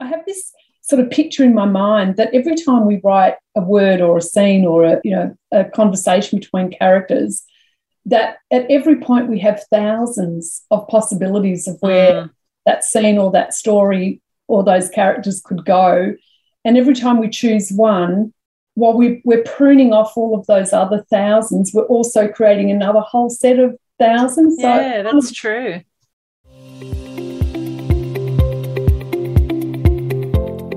I have this sort of picture in my mind that every time we write a word or a scene or a you know a conversation between characters, that at every point we have thousands of possibilities of where mm. that scene or that story or those characters could go. And every time we choose one, while we, we're pruning off all of those other thousands, we're also creating another whole set of thousands. Yeah, so, that's true.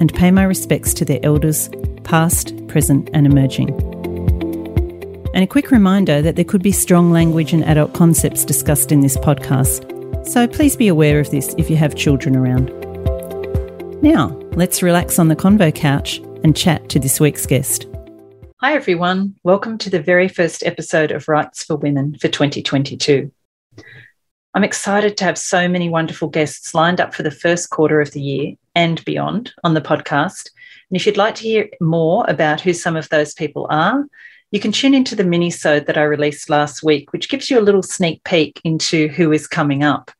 and pay my respects to their elders, past, present, and emerging. And a quick reminder that there could be strong language and adult concepts discussed in this podcast, so please be aware of this if you have children around. Now, let's relax on the convo couch and chat to this week's guest. Hi, everyone. Welcome to the very first episode of Writes for Women for 2022. I'm excited to have so many wonderful guests lined up for the first quarter of the year and beyond on the podcast, and if you'd like to hear more about who some of those people are, you can tune into the mini-sode that I released last week, which gives you a little sneak peek into who is coming up.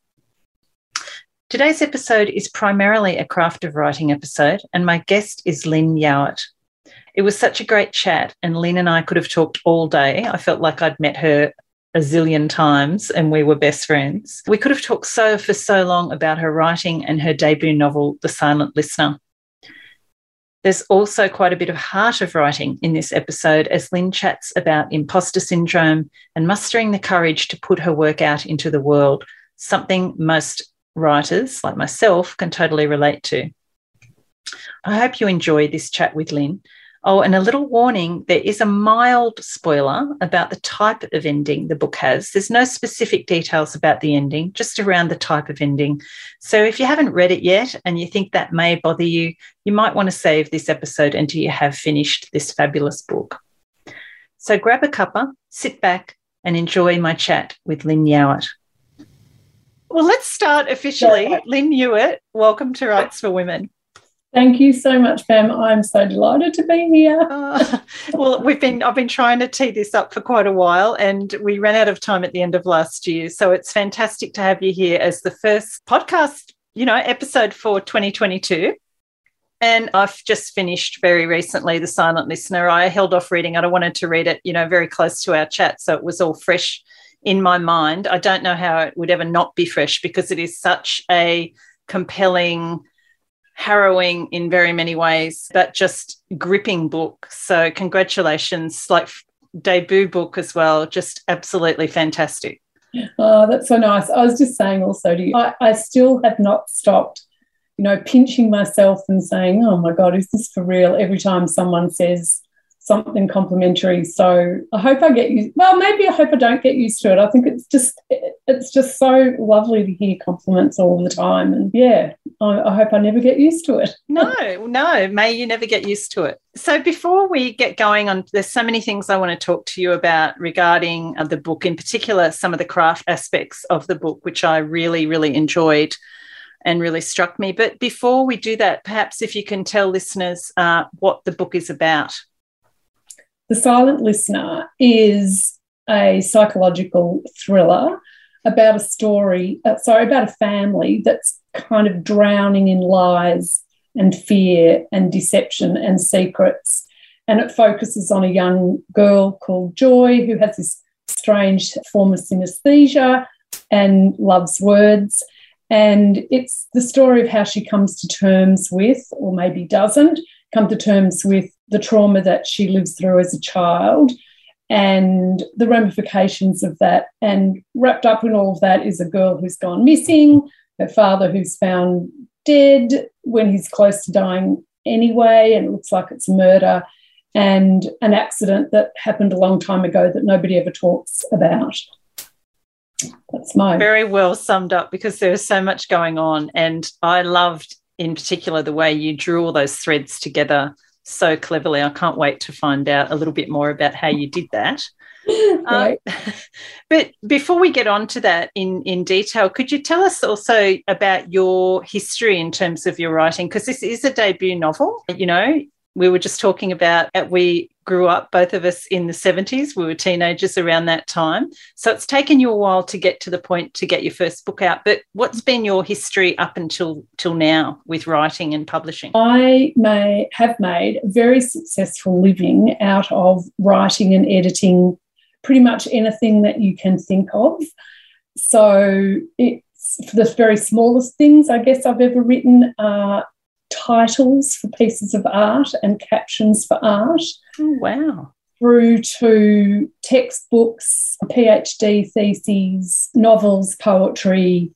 Today's episode is primarily a craft of writing episode, and my guest is Lyn Yeowart. It was such a great chat, and Lyn and I could have talked all day. I felt like I'd met her a zillion times and we were best friends. We could have talked so for so long about her writing and her debut novel, The Silent Listener. There's also quite a bit of heart of writing in this episode as Lyn chats about imposter syndrome and mustering the courage to put her work out into the world, something most writers like myself can totally relate to. I hope you enjoy this chat with Lyn. Oh, and a little warning there is a mild spoiler about the type of ending the book has. There's no specific details about the ending, just around the type of ending. So if you haven't read it yet and you think that may bother you, you might want to save this episode until you have finished this fabulous book. So grab a cuppa, sit back, and enjoy my chat with Lyn Yeowart. Well, let's start officially. Lyn Yeowart, welcome to Writes for Women. Thank you so much, Pam. I'm so delighted to be here. uh, well, we've been I've been trying to tee this up for quite a while, and we ran out of time at the end of last year. So it's fantastic to have you here as the first podcast, you know, episode for 2022. And I've just finished very recently The Silent Listener. I held off reading. I wanted to read it, you know, very close to our chat. So it was all fresh in my mind. I don't know how it would ever not be fresh because it is such a compelling harrowing in very many ways, but just gripping book. So, congratulations, like debut book as well, just absolutely fantastic. Oh, that's so nice. I was just saying also to you, I, I still have not stopped, you know, pinching myself and saying, oh my God, is this for real? Every time someone says, something complimentary. So I hope I get used. Well, maybe I hope I don't get used to it. I think it's just it's just so lovely to hear compliments all the time, and yeah, I, I hope I never get used to it. no, no, may you never get used to it. So before we get going on, there's so many things I want to talk to you about regarding uh, the book, in particular, some of the craft aspects of the book, which I really, really enjoyed and really struck me. But before we do that, perhaps if you can tell listeners uh, what the book is about. The Silent Listener is a psychological thriller about a story, uh, sorry, about a family that's kind of drowning in lies and fear and deception and secrets. And it focuses on a young girl called Joy who has this strange form of synesthesia and loves words. And it's the story of how she comes to terms with, or maybe doesn't, come to terms with the trauma that she lives through as a child and the ramifications of that. And wrapped up in all of that is a girl who's gone missing, her father who's found dead when he's close to dying anyway, and it looks like it's murder, and an accident that happened a long time ago that nobody ever talks about. That's my very well summed up because there's so much going on, and I loved in particular the way you drew all those threads together so cleverly. I can't wait to find out a little bit more about how you did that. right. Um, but before we get on to that in, in detail, could you tell us also about your history in terms of your writing? Because this is a debut novel. You know, we were just talking about we grew up, both of us in the 70s. We were teenagers around that time. So it's taken you a while to get to the point to get your first book out. But what's been your history up until till now with writing and publishing? I may have made a very successful living out of writing and editing pretty much anything that you can think of. So it's for the very smallest things I guess I've ever written are titles for pieces of art and captions for art. Oh, wow. Through to textbooks, PhD theses, novels, poetry,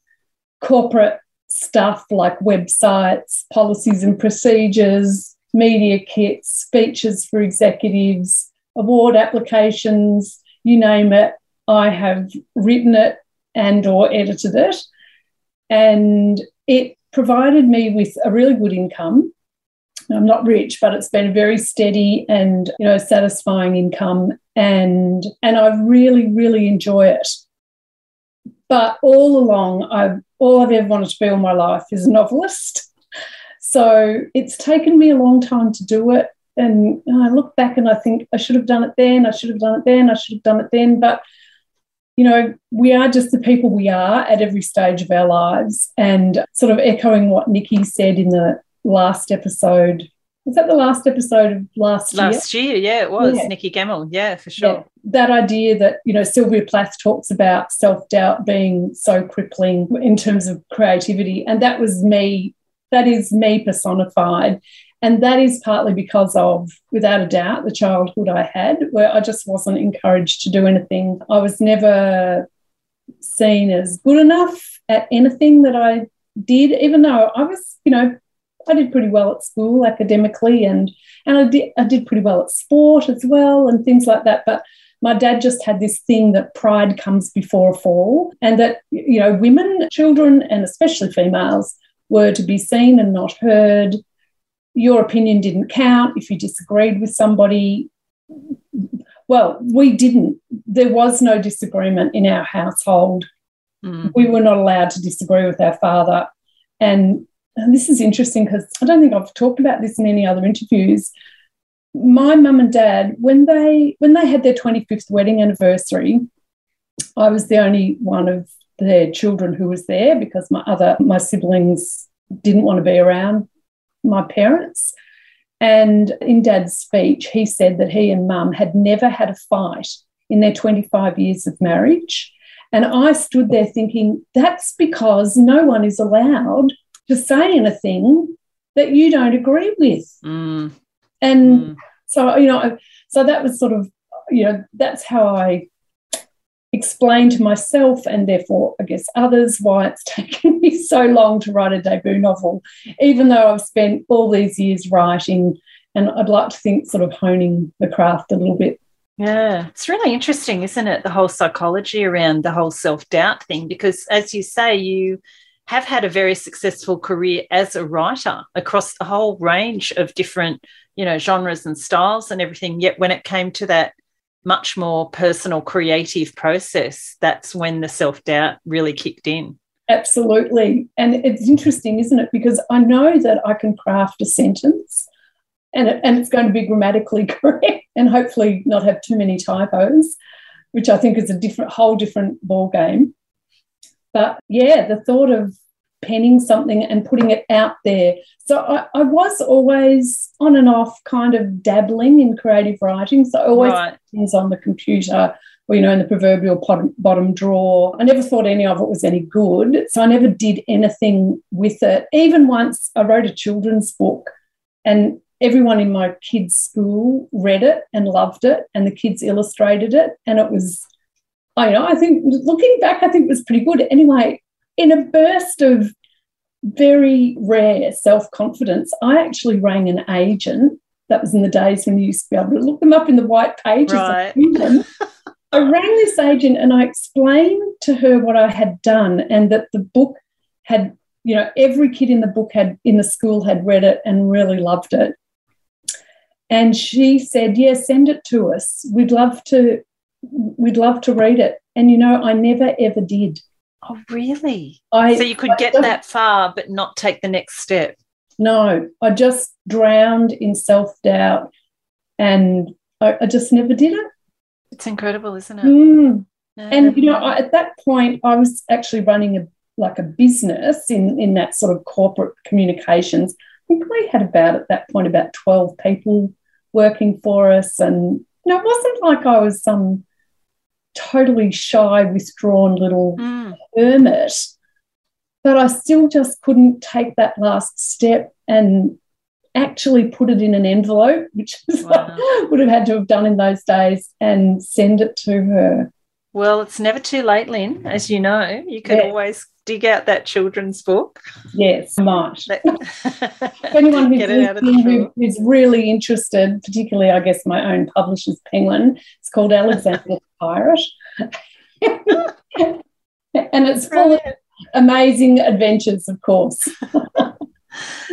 corporate stuff like websites, policies and procedures, media kits, speeches for executives, award applications, you name it. I have written it and or edited it. And it provided me with a really good income. I'm not rich, but it's been a very steady and you know satisfying income, and and I really really enjoy it. But all along, I've all I've ever wanted to be all my life is a novelist. So it's taken me a long time to do it, and I look back and I think I should have done it then. I should have done it then. I should have done it then. But you know, we are just the people we are at every stage of our lives. And sort of echoing what Nikki said in the last episode. Was that the last episode of last, last year? year? yeah, it was. Yeah. Nikki Gemmell, yeah, for sure. Yeah. That idea that, you know, Sylvia Plath talks about self doubt being so crippling in terms of creativity. And that was me, that is me personified. And that is partly because of, without a doubt, the childhood I had, where I just wasn't encouraged to do anything. I was never seen as good enough at anything that I did, even though I was, you know, I did pretty well at school academically and and I did I did pretty well at sport as well and things like that. But my dad just had this thing that pride comes before a fall and that you know women, children and especially females were to be seen and not heard your opinion didn't count if you disagreed with somebody. Well, we didn't. There was no disagreement in our household. Mm. We were not allowed to disagree with our father. And, and this is interesting because I don't think I've talked about this in any other interviews. My mum and dad, when they when they had their 25th wedding anniversary, I was the only one of their children who was there because my other my siblings didn't want to be around my parents. And in dad's speech, he said that he and mum had never had a fight in their 25 years of marriage. And I stood there thinking, that's because no one is allowed to say anything that you don't agree with. Mm. And mm. so, you know, so that was sort of, you know, that's how I explain to myself and therefore, I guess, others why it's taken me so long to write a debut novel, even though I've spent all these years writing. And I'd like to think sort of honing the craft a little bit. Yeah, it's really interesting, isn't it? The whole psychology around the whole self doubt thing, because as you say, you have had a very successful career as a writer across a whole range of different, you know, genres and styles and everything. Yet when it came to that much more personal, creative process, that's when the self doubt really kicked in. Absolutely. And it's interesting, isn't it? Because I know that I can craft a sentence and, it, and it's going to be grammatically correct and hopefully not have too many typos, which I think is a different, whole different ball game. But yeah, the thought of penning something and putting it out there. So I, I, was always on and off kind of dabbling in creative writing. So I always right. things on the computer or, you know, in the proverbial bottom, bottom drawer. I never thought any of it was any good. So I never did anything with it. Even once I wrote a children's book and everyone in my kids' school read it and loved it and the kids illustrated it. And it was, I know, I think looking back, I think it was pretty good. Anyway, in a burst of very rare self confidence, I actually rang an agent. That was in the days when you used to be able to look them up in the white pages. Right. I rang this agent and I explained to her what I had done and that the book had, you know, every kid in the book had in the school had read it and really loved it. And she said, Yeah, send it to us. We'd love to, we'd love to read it. And you know, I never ever did. Oh, really? I, so you could get that far, but not take the next step. No, I just drowned in self doubt and I, I, just never did it. It's incredible, isn't it? Mm. And, you know, I, at that point, I was actually running a like a business in, in that sort of corporate communications. I think we had about at that point about 12 people working for us. And you know, it wasn't like I was some totally shy, withdrawn little mm. hermit. But I still just couldn't take that last step and actually put it in an envelope, which is wow. what I would have had to have done in those days, and send it to her. Well, it's never too late, Lyn. As you know, you can yeah. always dig out that children's book. Yes, much. anyone who's, who, who's really interested, particularly, I guess, my own publisher's Penguin, it's called Alexander the Pirate. and it's full of amazing adventures, of course.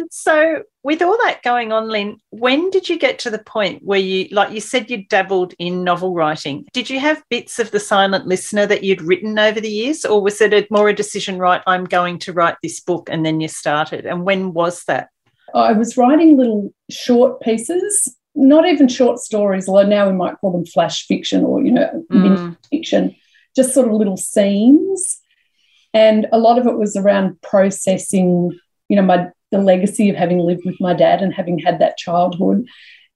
so, with all that going on, Lyn, when did you get to the point where you, like you said, you dabbled in novel writing? Did you have bits of The Silent Listener that you'd written over the years, or was it a, more a decision, right, I'm going to write this book, and then you started? And when was that? I was writing little short pieces, not even short stories, although now we might call them flash fiction or, you know, mm. fiction, just sort of little scenes. And a lot of it was around processing, you know, my the legacy of having lived with my dad and having had that childhood.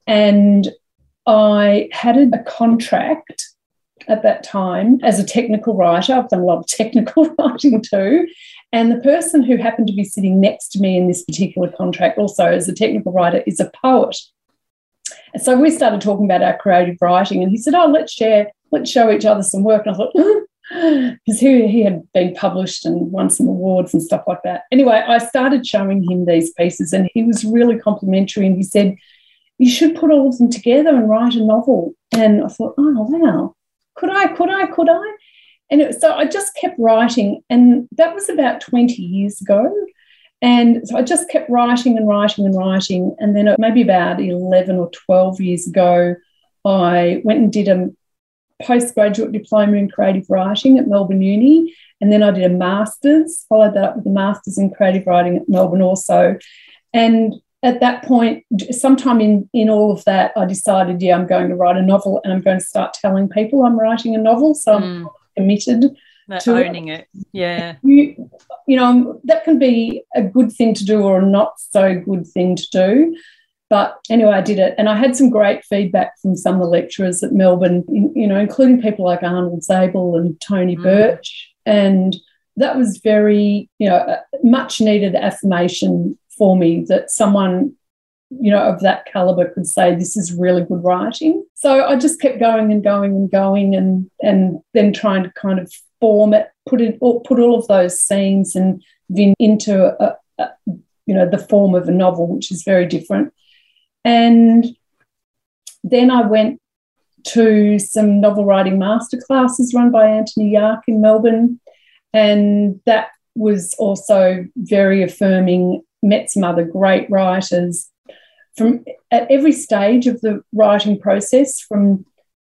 And I had a contract at that time as a technical writer. I've done a lot of technical writing too. And the person who happened to be sitting next to me in this particular contract, also as a technical writer, is a poet. So we started talking about our creative writing, and he said, Oh, let's share, let's show each other some work. And I thought, hmm, because he, he had been published and won some awards and stuff like that. Anyway, I started showing him these pieces and he was really complimentary and he said, You should put all of them together and write a novel. And I thought, Oh, wow, could I, could I, could I? And it, so I just kept writing, and that was about 20 years ago. And so I just kept writing and writing and writing. And then maybe about 11 or 12 years ago, I went and did a postgraduate diploma in creative writing at Melbourne Uni. And then I did a master's, followed that up with a master's in creative writing at Melbourne also. And at that point, sometime in, in all of that, I decided, yeah, I'm going to write a novel and I'm going to start telling people I'm writing a novel. So mm. I'm committed to owning it. it. Yeah. You, you know, that can be a good thing to do or a not so good thing to do. But anyway, I did it. And I had some great feedback from some of the lecturers at Melbourne, you know, including people like Arnold Zable and Tony mm. Birch. And that was very, you know, much needed affirmation for me that someone, you know, of that caliber could say this is really good writing. So I just kept going and going and going and and then trying to kind of form it, put it put all of those scenes and into a, a, you know the form of a novel, which is very different. And then I went to some novel writing masterclasses run by Antoni Jach in Melbourne. And that was also very affirming. Met some other great writers from at every stage of the writing process, from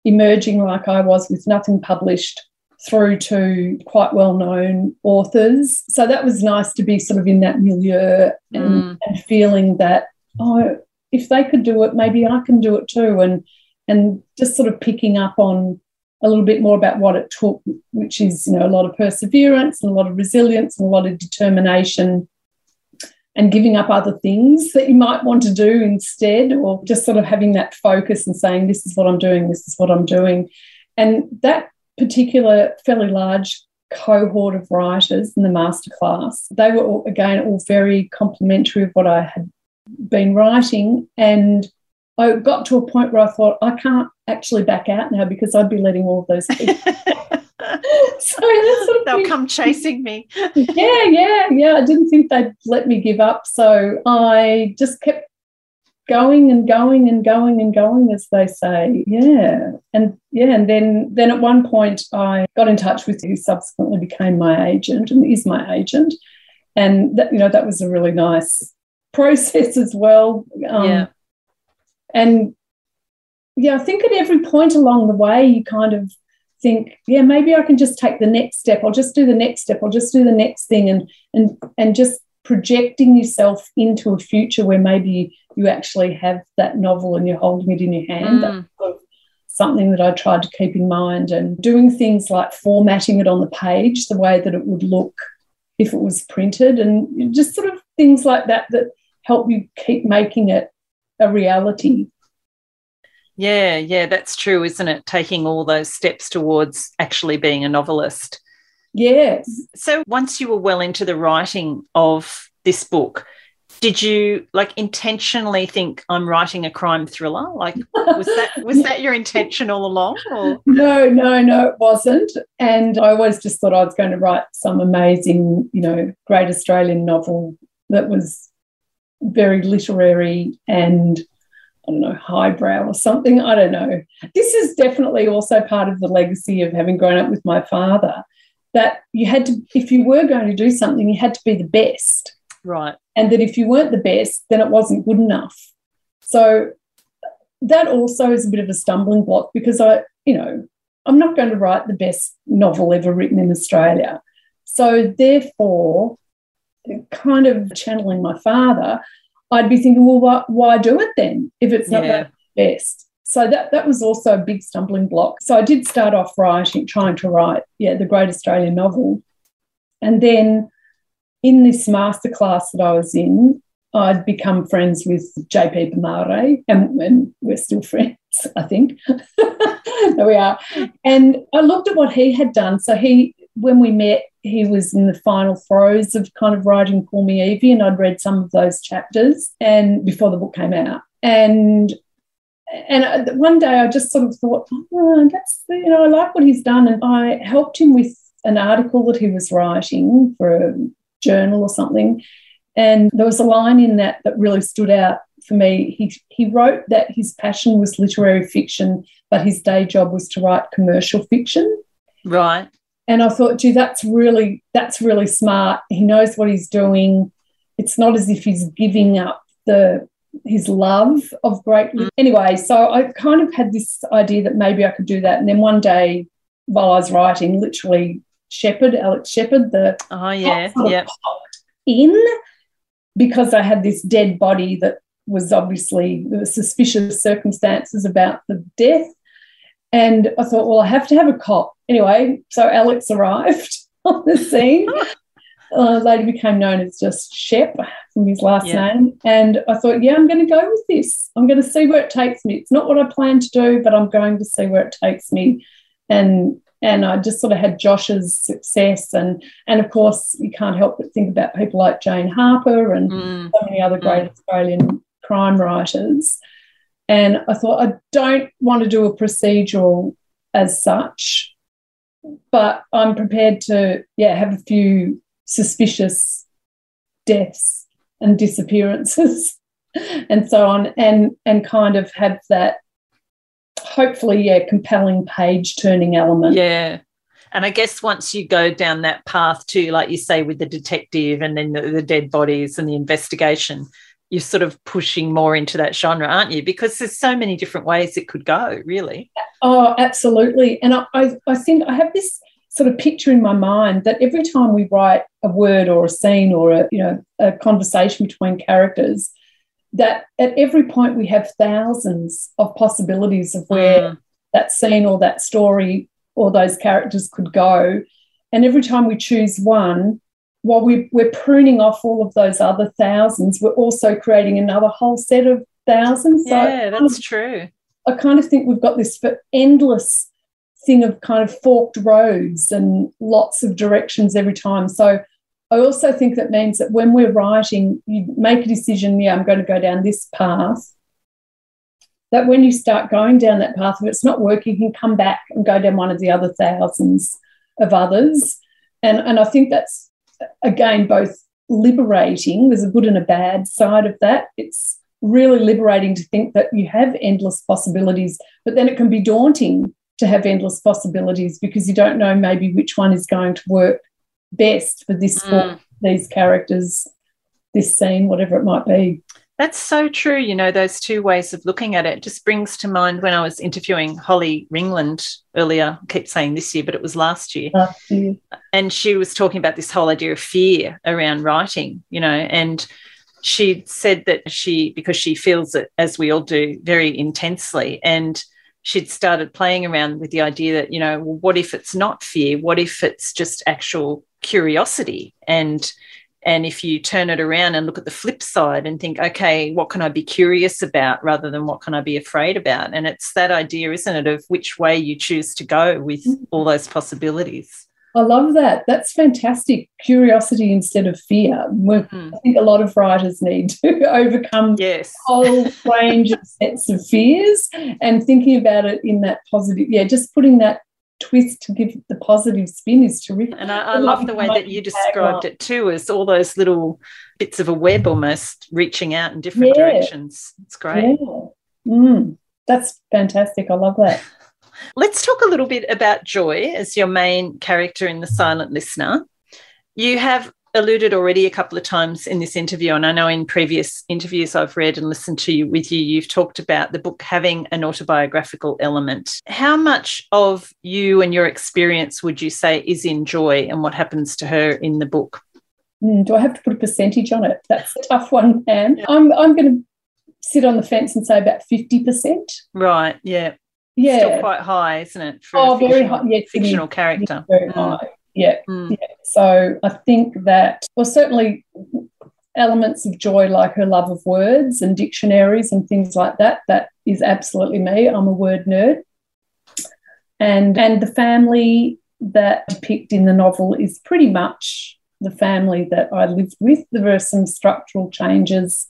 emerging like I was with nothing published through to quite well known authors. So that was nice to be sort of in that milieu and, mm. and feeling that, oh, if they could do it, maybe I can do it too. And and just sort of picking up on a little bit more about what it took, which is you know a lot of perseverance and a lot of resilience and a lot of determination and giving up other things that you might want to do instead, or just sort of having that focus and saying, This is what I'm doing, this is what I'm doing. And that particular fairly large cohort of writers in the masterclass, they were all, again all very complimentary of what I had been writing and I got to a point where I thought I can't actually back out now because I'd be letting all of those people. so sort of they'll thing. come chasing me. yeah, yeah, yeah. I didn't think they'd let me give up, so I just kept going and going and going and going, as they say. Yeah, and yeah, and then then at one point I got in touch with who subsequently became my agent and is my agent, and that you know that was a really nice process as well. Um, yeah. and yeah, I think at every point along the way, you kind of think, yeah, maybe I can just take the next step. I'll just do the next step. I'll just do the next thing, and and and just projecting yourself into a future where maybe you actually have that novel and you're holding it in your hand. Mm. That's something that I tried to keep in mind, and doing things like formatting it on the page the way that it would look if it was printed, and just sort of things like that that help you keep making it a reality. Yeah, yeah, that's true, isn't it? Taking all those steps towards actually being a novelist. Yes. So once you were well into the writing of this book, did you like intentionally think I'm writing a crime thriller? Like was that was that your intention all along? Or? No, no, no, it wasn't. And I always just thought I was going to write some amazing, you know, great Australian novel that was very literary and I don't know, highbrow or something. I don't know. This is definitely also part of the legacy of having grown up with my father that you had to, if you were going to do something, you had to be the best. Right. And that if you weren't the best, then it wasn't good enough. So that also is a bit of a stumbling block because I, you know, I'm not going to write the best novel ever written in Australia. So therefore, kind of channeling my father, I'd be thinking, well, why, why do it then if it's not yeah. the best? So that that was also a big stumbling block. So I did start off writing, trying to write, yeah, the great Australian novel. And then in this masterclass that I was in, I'd become friends with JP Pomare, and, and we're still friends, I think. there we are. And I looked at what he had done. So he, when we met, he was in the final throes of kind of writing Call Me Evie, and I'd read some of those chapters and before the book came out. And and uh, one day I just sort of thought, oh, that's you know, I like what he's done, and I helped him with an article that he was writing for a journal or something, and there was a line in that that really stood out for me. He he wrote that his passion was literary fiction, but his day job was to write commercial fiction. Right. And I thought, gee, that's really that's really smart. He knows what he's doing. It's not as if he's giving up the his love of great mm. anyway so i kind of had this idea that maybe i could do that and then one day while i was writing literally Shepherd, alex Shepherd, the oh yeah yeah in because i had this dead body that was obviously there were suspicious circumstances about the death and i thought well i have to have a cop anyway so alex arrived on the scene uh, later became known as just Shep from his last yeah. name. And I thought, yeah, I'm going to go with this. I'm going to see where it takes me. It's not what I plan to do, but I'm going to see where it takes me. And and I just sort of had Josh's success, and and of course you can't help but think about people like Jane Harper and mm. so many other great mm. Australian crime writers. And I thought I don't want to do a procedural as such, but I'm prepared to yeah have a few suspicious deaths and disappearances and so on and and kind of have that hopefully yeah compelling page turning element. Yeah. And I guess once you go down that path too, like you say, with the detective and then the, the, dead bodies and the investigation, you're sort of pushing more into that genre, aren't you? Because there's so many different ways it could go, really. Oh, absolutely. And I, I, I think I have this sort of picture in my mind that every time we write a word or a scene or a you know a conversation between characters that at every point we have thousands of possibilities of where mm. that scene or that story or those characters could go and every time we choose one while we, we're pruning off all of those other thousands we're also creating another whole set of thousands yeah so that's true i kind of think we've got this for endless thing of kind of forked roads and lots of directions every time. So I also think that means that when we're writing, you make a decision, yeah, I'm going to go down this path. That when you start going down that path, if it's not working, you can come back and go down one of the other thousands of others. And, and I think that's, again, both liberating, there's a good and a bad side of that. It's really liberating to think that you have endless possibilities, but then it can be daunting to have endless possibilities because you don't know maybe which one is going to work best for this mm. book, these characters, this scene, whatever it might be. That's so true. You know, those two ways of looking at it just brings to mind when I was interviewing Holly Ringland earlier. I keep saying this year, but it was last year. Last year. And she was talking about this whole idea of fear around writing, you know, and she said that she, because she feels it, as we all do, very intensely. And she'd started playing around with the idea that, you know, well, what if it's not fear? What if it's just actual curiosity? And and if you turn it around and look at the flip side and think, okay, what can I be curious about rather than what can I be afraid about? And it's that idea, isn't it, of which way you choose to go with mm-hmm. all those possibilities. I love that. That's fantastic. Curiosity instead of fear. Mm. I think a lot of writers need to overcome yes. a whole range of sets of fears and thinking about it in that positive. Yeah, just putting that twist to give the positive spin is terrific. And I, I love the way that you described it too, as all those little bits of a web almost reaching out in different yeah. directions. It's great. Yeah. Mm, that's fantastic. I love that. Let's talk a little bit about Joy as your main character in The Silent Listener. You have alluded already a couple of times in this interview, and I know in previous interviews I've read and listened to you with you, you've talked about the book having an autobiographical element. How much of you and your experience would you say is in Joy and what happens to her in the book? Mm, do I have to put a percentage on it? That's a tough one, Pam. Yeah. I'm, I'm going to sit on the fence and say about 50%. Right, yeah. Yeah. Still quite high, isn't it? For oh, very high. Yes, fictional character. Very mm. high yeah, mm. yeah. So I think that, well, certainly elements of joy like her love of words and dictionaries and things like that, that is absolutely me. I'm a word nerd. And, and the family that depict in the novel is pretty much the family that I lived with. There were some structural changes.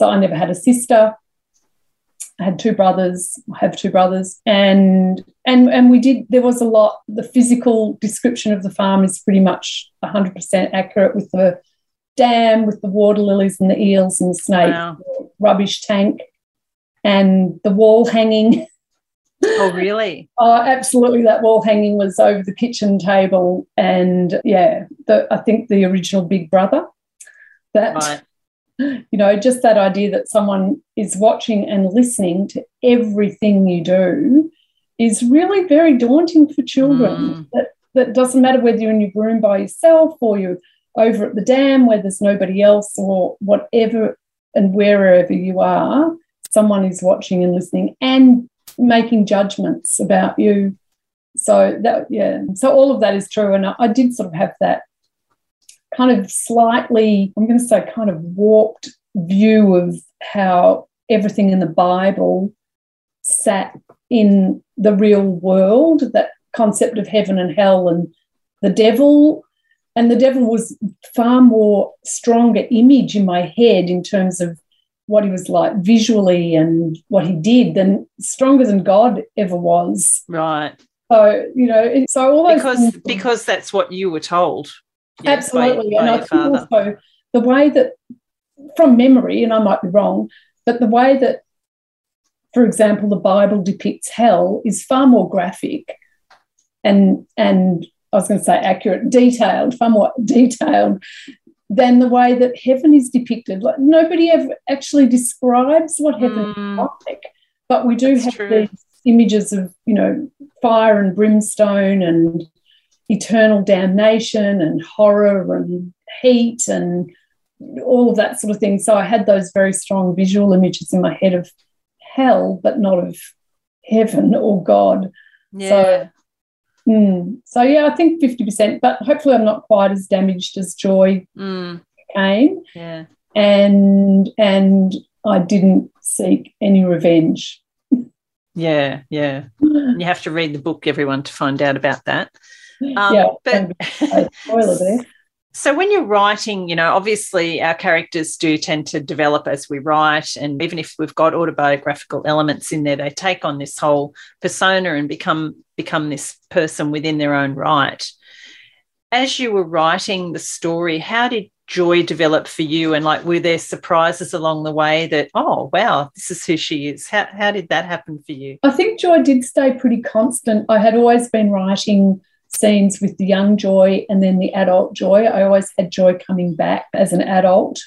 So I never had a sister. I had two brothers, I have two brothers, and and and we did. There was a lot. The physical description of the farm is pretty much 100% accurate with the dam, with the water lilies and the eels and the snake, wow. rubbish tank, and the wall hanging. Oh, really? oh, absolutely. That wall hanging was over the kitchen table, and yeah, the, I think the original Big Brother. That. Right you know, just that idea that someone is watching and listening to everything you do is really very daunting for children. Mm. That, that doesn't matter whether you're in your room by yourself or you're over at the dam where there's nobody else or whatever and wherever you are, someone is watching and listening and making judgments about you. So that yeah, so all of that is true, and I, I did sort of have that kind of slightly, I'm going to say, kind of warped view of how everything in the Bible sat in the real world, that concept of heaven and hell and the devil. And the devil was far more stronger image in my head in terms of what he was like visually and what he did than stronger than God ever was. Right. So, you know, so all those because because that's what you were told. Absolutely. By, and by I think also the way that, from memory, and I might be wrong, but the way that, for example, the Bible depicts hell is far more graphic and, and I was going to say accurate, detailed, far more detailed than the way that heaven is depicted. Like nobody ever actually describes what heaven mm. is like, but we do That's have true. these images of, you know, fire and brimstone and eternal damnation and horror and heat and all of that sort of thing. So I had those very strong visual images in my head of hell, but not of heaven or God. Yeah. So, mm, so yeah, I think 50%, but hopefully I'm not quite as damaged as Joy mm. became. Yeah. And and I didn't seek any revenge. Yeah, yeah. You have to read the book, everyone, to find out about that. Um, yeah, but So when you're writing, you know, obviously our characters do tend to develop as we write, and even if we've got autobiographical elements in there, they take on this whole persona and become become this person within their own right. As you were writing the story, how did joy develop for you? And like were there surprises along the way that oh wow this is who she is. How, how did that happen for you? I think joy did stay pretty constant. I had always been writing scenes with the young Joy and then the adult Joy. I always had Joy coming back as an adult.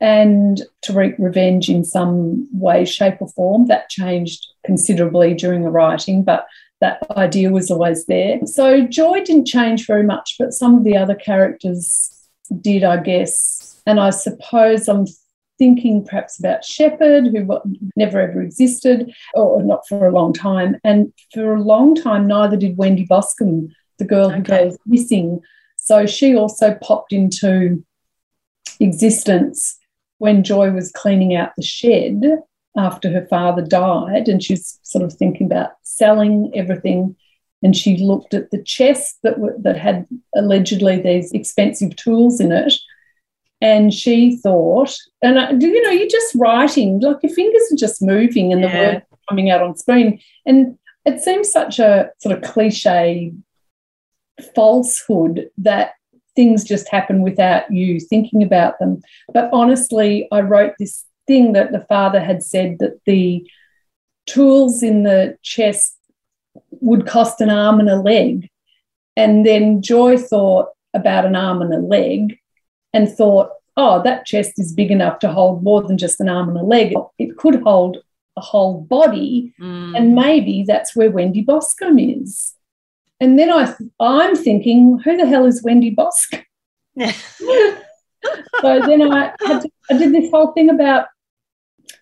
and to wreak revenge in some way, shape, or form. That changed considerably during the writing, but that idea was always there. So Joy didn't change very much, but some of the other characters did, I guess. And I suppose I'm thinking perhaps about Shepherd, who never ever existed, or not for a long time. And for a long time, neither did Wendy Boscombe, the girl okay. who goes missing. So she also popped into existence when Joy was cleaning out the shed after her father died, and she's sort of thinking about selling everything. And she looked at the chest that, that had allegedly these expensive tools in it and she thought, and I, you know, you're just writing, like your fingers are just moving and yeah. the words coming out on screen. And it seems such a sort of cliche falsehood that things just happen without you thinking about them. But honestly, I wrote this thing that the father had said that the tools in the chest would cost an arm and a leg. And then Joy thought about an arm and a leg and thought, oh, that chest is big enough to hold more than just an arm and a leg. It could hold a whole body. Mm. And maybe that's where Wendy Boscombe is. And then I, I'm thinking, who the hell is Wendy Bosk? So then I, to, I did this whole thing about,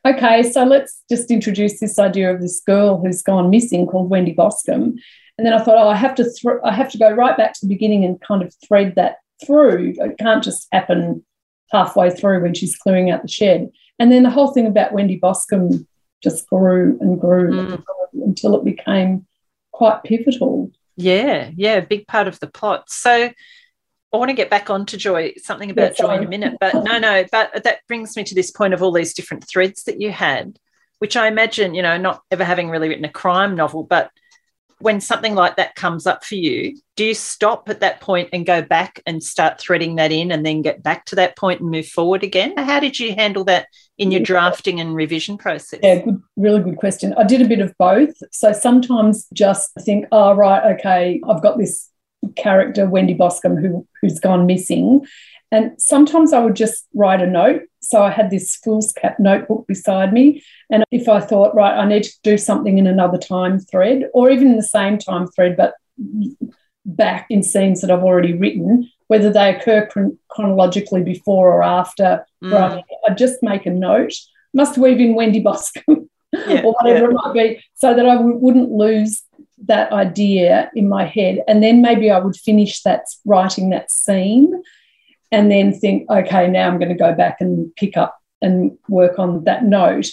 okay, so let's just introduce this idea of this girl who's gone missing called Wendy Boscombe. And then I thought, oh, I have to, th- I have to go right back to the beginning and kind of thread that through. It can't just happen halfway through when she's clearing out the shed. And then the whole thing about Wendy Boscombe just grew and grew mm. until it became quite pivotal. Yeah, yeah, big part of the plot. So I want to get back on to Joy, something about Joy in a minute, but no, no, but that brings me to this point of all these different threads that you had, which I imagine, you know, not ever having really written a crime novel, but when something like that comes up for you, do you stop at that point and go back and start threading that in and then get back to that point and move forward again? How did you handle that in your drafting and revision process? Yeah, good, really good question. I did a bit of both. So sometimes just think, oh, right, okay, I've got this character, Wendy Boscombe, who, who's gone missing. And sometimes I would just write a note. So I had this foolscap notebook beside me. And if I thought, right, I need to do something in another time thread, or even in the same time thread, but back in scenes that I've already written, whether they occur chron- chronologically before or after, mm. I just make a note. Must weave in Wendy Boscombe yeah, or whatever yeah. it might be, so that I w- wouldn't lose that idea in my head. And then maybe I would finish that writing that scene and then think, okay, now I'm going to go back and pick up and work on that note.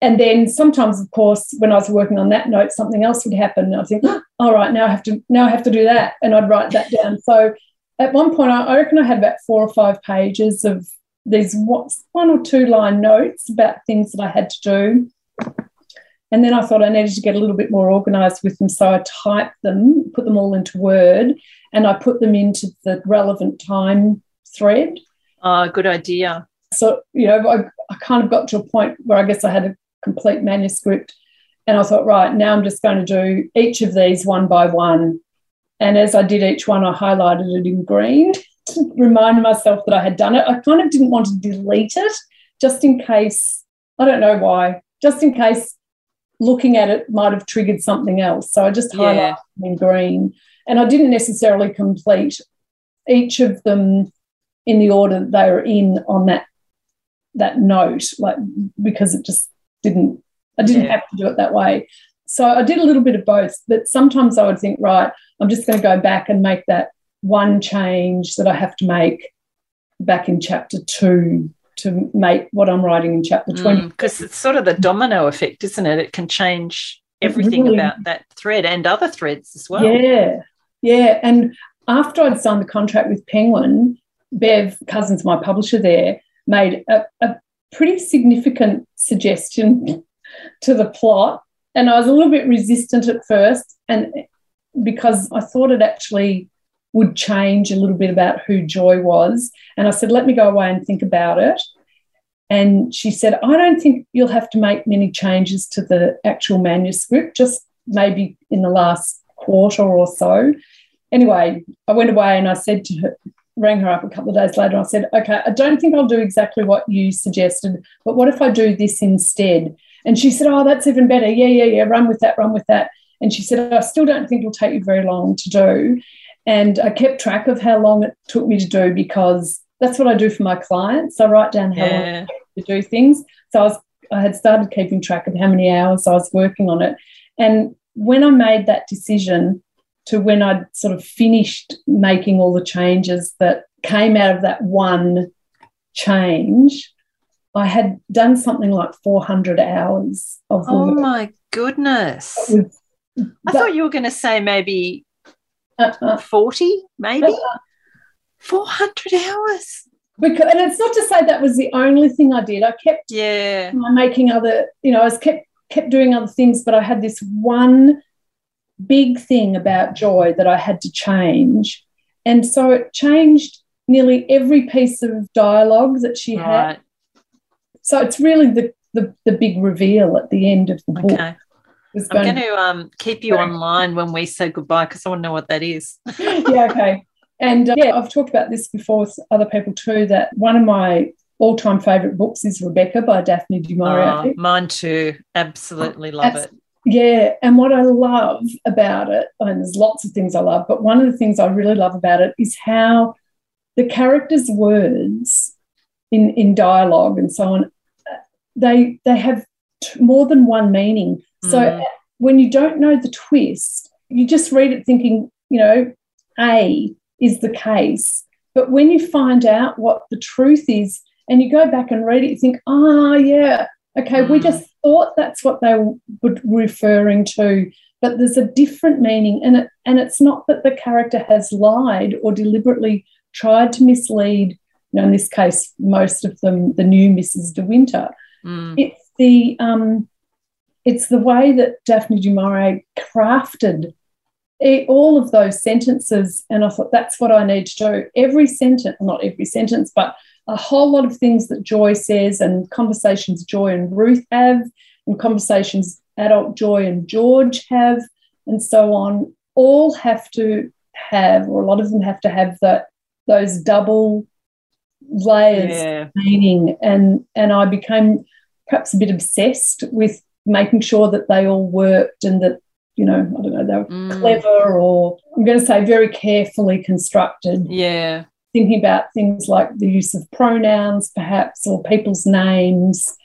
And then sometimes, of course, when I was working on that note, something else would happen. And I'd think, oh, all right, now I have to now I have to do that, and I'd write that down. So at one point, I reckon I had about four or five pages of these one or two line notes about things that I had to do. And then I thought I needed to get a little bit more organized with them. So I typed them, put them all into Word, and I put them into the relevant time thread. Oh, good idea. So, you know, I, I kind of got to a point where I guess I had a complete manuscript. And I thought, right, now I'm just going to do each of these one by one. And as I did each one, I highlighted it in green to remind myself that I had done it. I kind of didn't want to delete it just in case, I don't know why, just in case looking at it might have triggered something else. So I just highlighted yeah. in green. And I didn't necessarily complete each of them in the order that they were in on that that note, like because it just didn't I didn't yeah. have to do it that way. So I did a little bit of both, but sometimes I would think, right, I'm just going to go back and make that one change that I have to make back in chapter two to make what I'm writing in chapter 20. Because mm, it's sort of the domino effect, isn't it? It can change everything really, about that thread and other threads as well. Yeah. Yeah. And after I'd signed the contract with Penguin, Bev Cousins, my publisher there, made a, a pretty significant suggestion to the plot. And I was a little bit resistant at first, and because I thought it actually would change a little bit about who Joy was. And I said, let me go away and think about it. And she said, I don't think you'll have to make many changes to the actual manuscript, just maybe in the last quarter or so. Anyway, I went away and I said to her, rang her up a couple of days later. I said, okay, I don't think I'll do exactly what you suggested, but what if I do this instead? And she said, oh, that's even better. Yeah, yeah, yeah, run with that, run with that. And she said, I still don't think it'll take you very long to do. And I kept track of how long it took me to do because that's what I do for my clients. I write down how yeah. long to do things. So I was I had started keeping track of how many hours I was working on it. And when I made that decision to when I'd sort of finished making all the changes that came out of that one change, I had done something like 400 hours of Oh my goodness. Was, I thought you were going to say maybe uh, 40, maybe? Uh, 400 hours. Because, and it's not to say that was the only thing I did. I kept yeah making other, you know, I was kept kept doing other things, but I had this one big thing about joy that I had to change. And so it changed nearly every piece of dialogue that she right. had. So it's really the, the, the big reveal at the end of the book. Okay. I'm going to um, keep you online when we say goodbye because I want to know what that is. yeah, okay. And uh, yeah, I've talked about this before with other people too that one of my all time favourite books is Rebecca by Daphne du Maurier. Oh, mine too. Absolutely love it. Yeah. And what I love about it, and there's lots of things I love, but one of the things I really love about it is how the characters' words in, in dialogue and so on, they, they have t- more than one meaning. So mm. when you don't know the twist, you just read it thinking, you know, A is the case. But when you find out what the truth is and you go back and read it, you think, ah, oh, yeah, okay, mm. we just thought that's what they were referring to, but there's a different meaning. And, it, and it's not that the character has lied or deliberately tried to mislead, you know, in this case, most of them, the new Mrs. De Winter. Mm. It's the um, it's the way that Daphne du Maurier crafted all of those sentences. And I thought, that's what I need to do. Every sentence, not every sentence, but a whole lot of things that Joy says and conversations Joy and Ruth have, and conversations adult Joy and George have, and so on, all have to have, or a lot of them have to have that those double layers yeah. of meaning. And and I became perhaps a bit obsessed with making sure that they all worked and that you know, I don't know, they were mm. clever or I'm going to say very carefully constructed. Yeah. Thinking about things like the use of pronouns, perhaps, or people's names,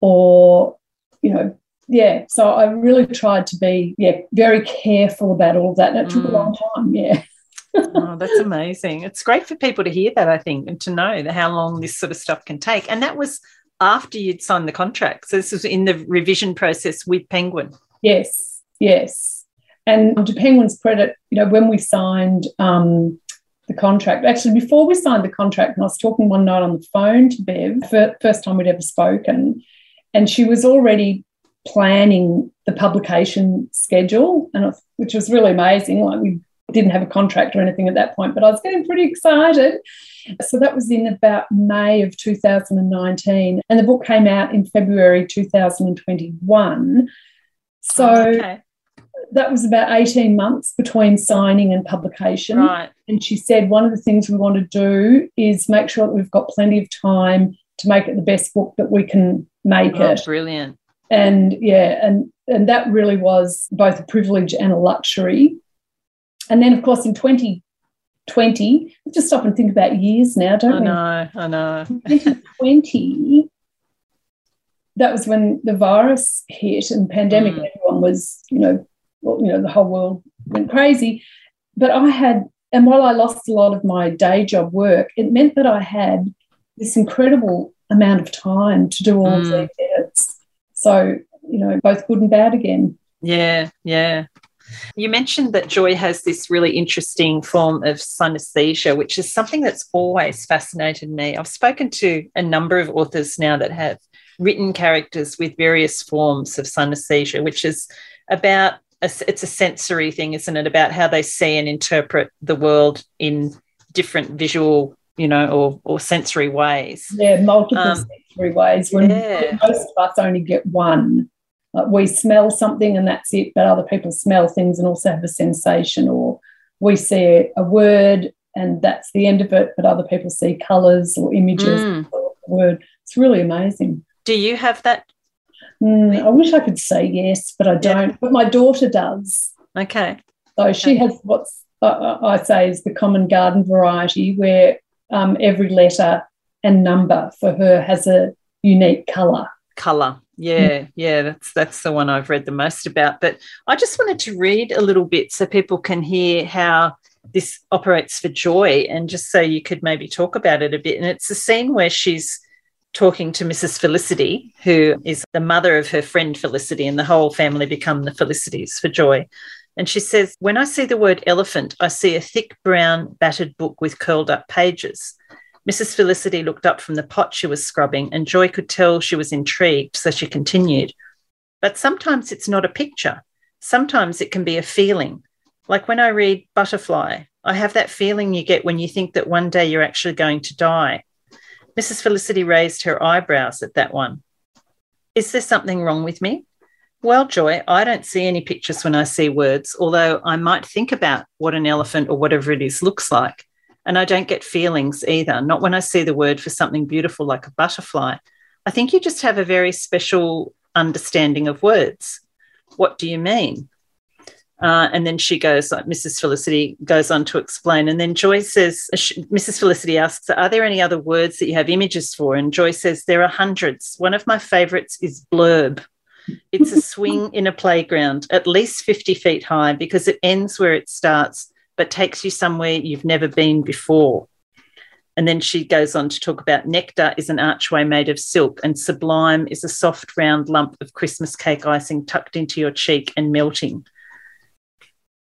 or, you know, yeah. So I really tried to be, yeah, very careful about all of that. And it took mm. a long time, yeah. oh, that's amazing. It's great for people to hear that, I think, and to know how long this sort of stuff can take. And that was after you'd signed the contract. So this was in the revision process with Penguin. Yes. Yes. And to Penguin's credit, you know, when we signed um, the contract, actually, before we signed the contract, and I was talking one night on the phone to Bev, first time we'd ever spoken, and she was already planning the publication schedule, and was, which was really amazing. Like we didn't have a contract or anything at that point, but I was getting pretty excited. So that was in about May of 2019, and the book came out in February 2021. So oh, okay that was about 18 months between signing and publication. Right. And she said one of the things we want to do is make sure that we've got plenty of time to make it the best book that we can make oh, it. Brilliant. And yeah, and and that really was both a privilege and a luxury. And then of course in 2020, just stop and think about years now, don't I we? I know, I know. 2020 that was when the virus hit and pandemic mm. everyone was you know well, you know, the whole world went crazy. But I had, and while I lost a lot of my day job work, it meant that I had this incredible amount of time to do all mm. of these edits. So, you know, both good and bad again. Yeah, yeah. You mentioned that Joy has this really interesting form of synesthesia, which is something that's always fascinated me. I've spoken to a number of authors now that have written characters with various forms of synesthesia, which is about a, it's a sensory thing, isn't it? About how they see and interpret the world in different visual, you know, or or sensory ways. Yeah, multiple um, sensory ways. When yeah. most of us only get one. We smell something and that's it, but other people smell things and also have a sensation, or we see a word and that's the end of it. But other people see colours or images Mm. or word. It's really amazing. Do you have that? Mm, I wish I could say yes, but I don't. But my daughter does. Okay. So she has what's uh, I say is the common garden variety, where um, every letter and number for her has a unique colour. Color. Yeah, yeah, that's that's the one I've read the most about. But I just wanted to read a little bit so people can hear how this operates for joy and just so you could maybe talk about it a bit. And it's a scene where she's talking to Mrs. Felicity, who is the mother of her friend Felicity, and the whole family become the Felicities for joy. And she says, When I see the word elephant, I see a thick brown battered book with curled up pages. Mrs. Felicity looked up from the pot she was scrubbing, and Joy could tell she was intrigued, so she continued. But sometimes it's not a picture. Sometimes it can be a feeling. Like when I read Butterfly, I have that feeling you get when you think that one day you're actually going to die. Mrs. Felicity raised her eyebrows at that one. Is there something wrong with me? Well, Joy, I don't see any pictures when I see words, although I might think about what an elephant or whatever it is looks like. And I don't get feelings either, not when I see the word for something beautiful like a butterfly. I think you just have a very special understanding of words. What do you mean? Uh, and then she goes, like Mrs. Felicity goes on to explain. And then Joy says, Mrs. Felicity asks, Are there any other words that you have images for? And Joy says, There are hundreds. One of my favorites is blurb. It's a swing in a playground, at least 50 feet high, because it ends where it starts, but takes you somewhere you've never been before. And then she goes on to talk about nectar is an archway made of silk, and sublime is a soft round lump of Christmas cake icing tucked into your cheek and melting.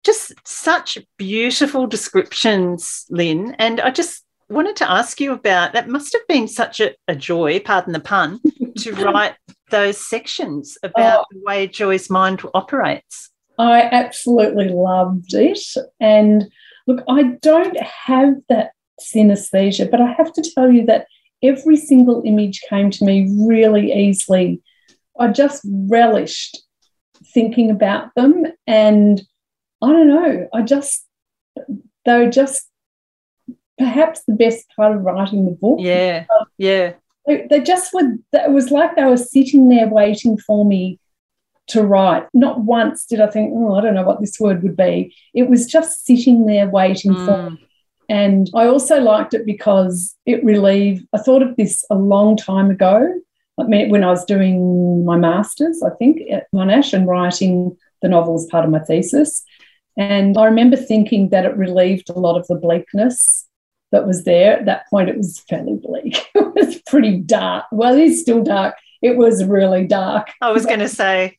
Just such beautiful descriptions, Lyn. And I just wanted to ask you about that. Must have been such a, a joy, pardon the pun, to write those sections about oh. the way Joy's mind operates. I absolutely loved it. And look, I don't have that synesthesia, but I have to tell you that every single image came to me really easily. I just relished thinking about them. And I don't know, I just, they were just perhaps the best part of writing the book. Yeah, yeah. They, they just were, it was like they were sitting there waiting for me to write. Not once did I think, oh, I don't know what this word would be. It was just sitting there waiting Mm. for me. And I also liked it because it relieved, I thought of this a long time ago, I mean, when I was doing my master's, I think, at Monash and writing the novel as part of my thesis. And I remember thinking that it relieved a lot of the bleakness that was there. At that point, it was fairly bleak. it was pretty dark. Well, it is still dark. It was really dark. I was going to say.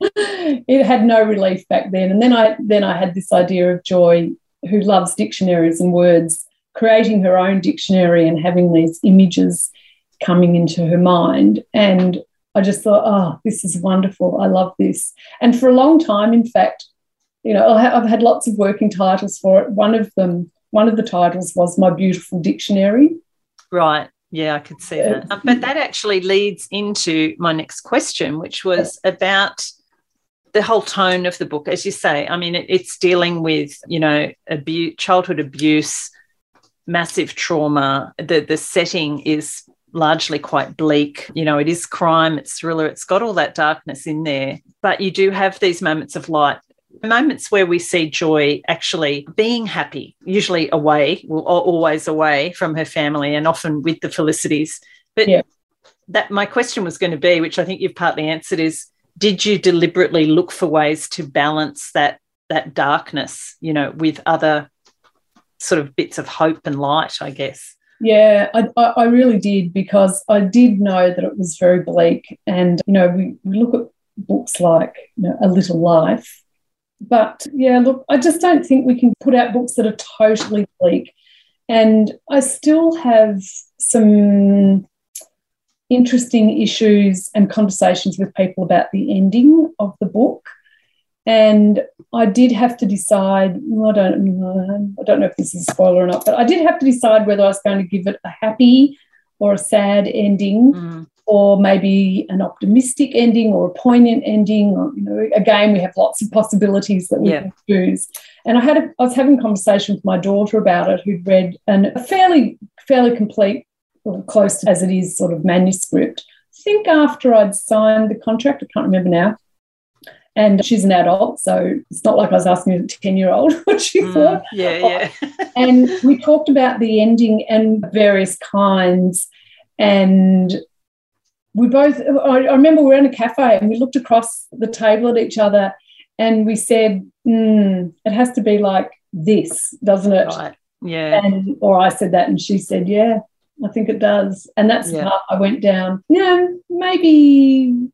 it had no relief back then. And then I then I had this idea of Joy, who loves dictionaries and words, creating her own dictionary and having these images coming into her mind. And I just thought, oh, this is wonderful. I love this. And for a long time, in fact, you know, I've had lots of working titles for it. One of them, one of the titles was My Beautiful Dictionary. Right. Yeah, I could see that. Uh, But that actually leads into my next question, which was about the whole tone of the book. As you say, I mean, it, it's dealing with, you know, abuse, childhood abuse, massive trauma. The, the setting is largely quite bleak. You know, it is crime, it's thriller, it's got all that darkness in there. But you do have these moments of light moments where we see Joy actually being happy, usually away, well, always away from her family and often with the Felicities. But Yeah. that my question was going to be, which I think you've partly answered, is did you deliberately look for ways to balance that that darkness, you know, with other sort of bits of hope and light, I guess? Yeah, I, I I really did because I did know that it was very bleak. And, you know, we, we look at books like you know, A Little Life. But yeah, look, I just don't think we can put out books that are totally bleak. And I still have some interesting issues and conversations with people about the ending of the book. And I did have to decide. I don't. I don't know if this is a spoiler or not, but I did have to decide whether I was going to give it a happy or a sad ending, Mm. Or maybe an optimistic ending or a poignant ending. Or, you know, again, we have lots of possibilities that we yeah. can choose. And I had a, I was having a conversation with my daughter about it, who'd read an, a fairly fairly complete, or close to as it is, sort of manuscript. I think after I'd signed the contract, I can't remember now. And she's an adult, so it's not like I was asking a 10 year old what she mm, thought. Yeah, yeah. and we talked about the ending and various kinds. And we both, I, I remember we were in a cafe and we looked across the table at each other and we said, mm, it has to be like this, doesn't it? Right. Yeah. And or I said that and she said, Yeah, I think it does. And that's yeah. the part I went down. Yeah, maybe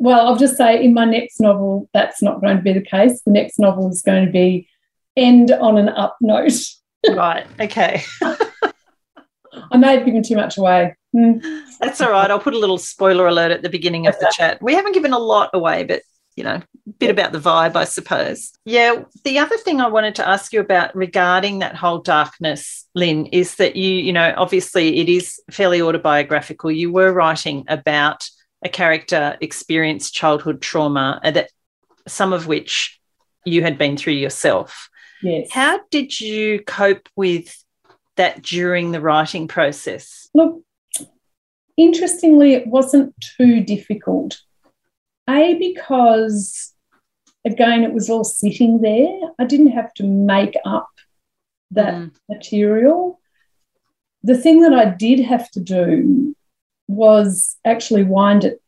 well, I'll just say in my next novel, that's not going to be the case. The next novel is going to be end on an up note. right. Okay. I may have given too much away. Hmm. That's all right. I'll put a little spoiler alert at the beginning of the chat. We haven't given a lot away, but you know, a bit about the vibe, I suppose. Yeah. The other thing I wanted to ask you about regarding that whole darkness, Lyn, is that you, you know, obviously it is fairly autobiographical. You were writing about a character experienced childhood trauma, that some of which you had been through yourself. Yes. How did you cope with that during the writing process? Look, interestingly, it wasn't too difficult. A, because again, it was all sitting there. I didn't have to make up that mm. material. The thing that I did have to do was actually wind it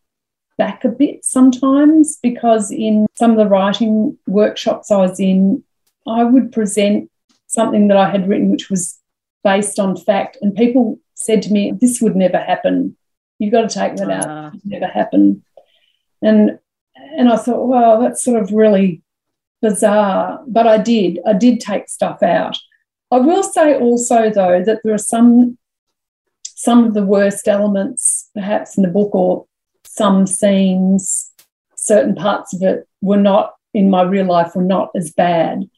back a bit sometimes because in some of the writing workshops I was in, I would present something that I had written which was based on fact, and people said to me, This would never happen. You've got to take that out. Ah. It never happened. And and I thought, well, that's sort of really bizarre. But I did. I did take stuff out. I will say also though that there are some some of the worst elements perhaps in the book or some scenes, certain parts of it were not in my real life were not as bad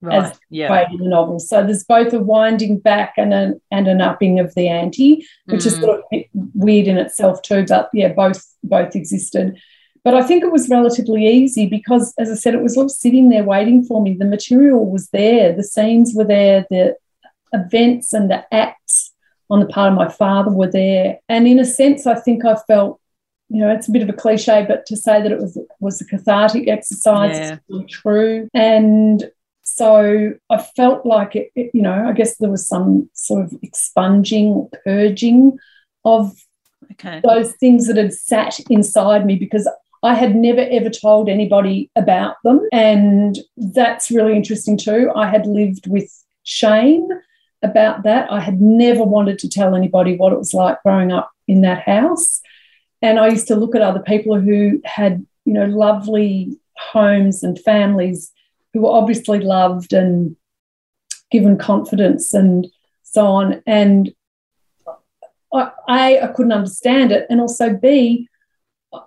right. as yeah. in the novel. So there's both a winding back and an and an upping of the ante, which mm. is sort of weird in itself too. But yeah, both both existed. But I think it was relatively easy because, as I said, it was all sitting there waiting for me. The material was there, the scenes were there, the events and the acts on the part of my father were there. And in a sense, I think I felt, you know, it's a bit of a cliche, but to say that it was was a cathartic exercise yeah. is really true. And so I felt like it, it, you know, I guess there was some sort of expunging, purging of okay. those things that had sat inside me because I had never ever told anybody about them. And that's really interesting too. I had lived with shame about that. I had never wanted to tell anybody what it was like growing up in that house. And I used to look at other people who had, you know, lovely homes and families who were obviously loved and given confidence and so on. And I, A, I couldn't understand it. And also B,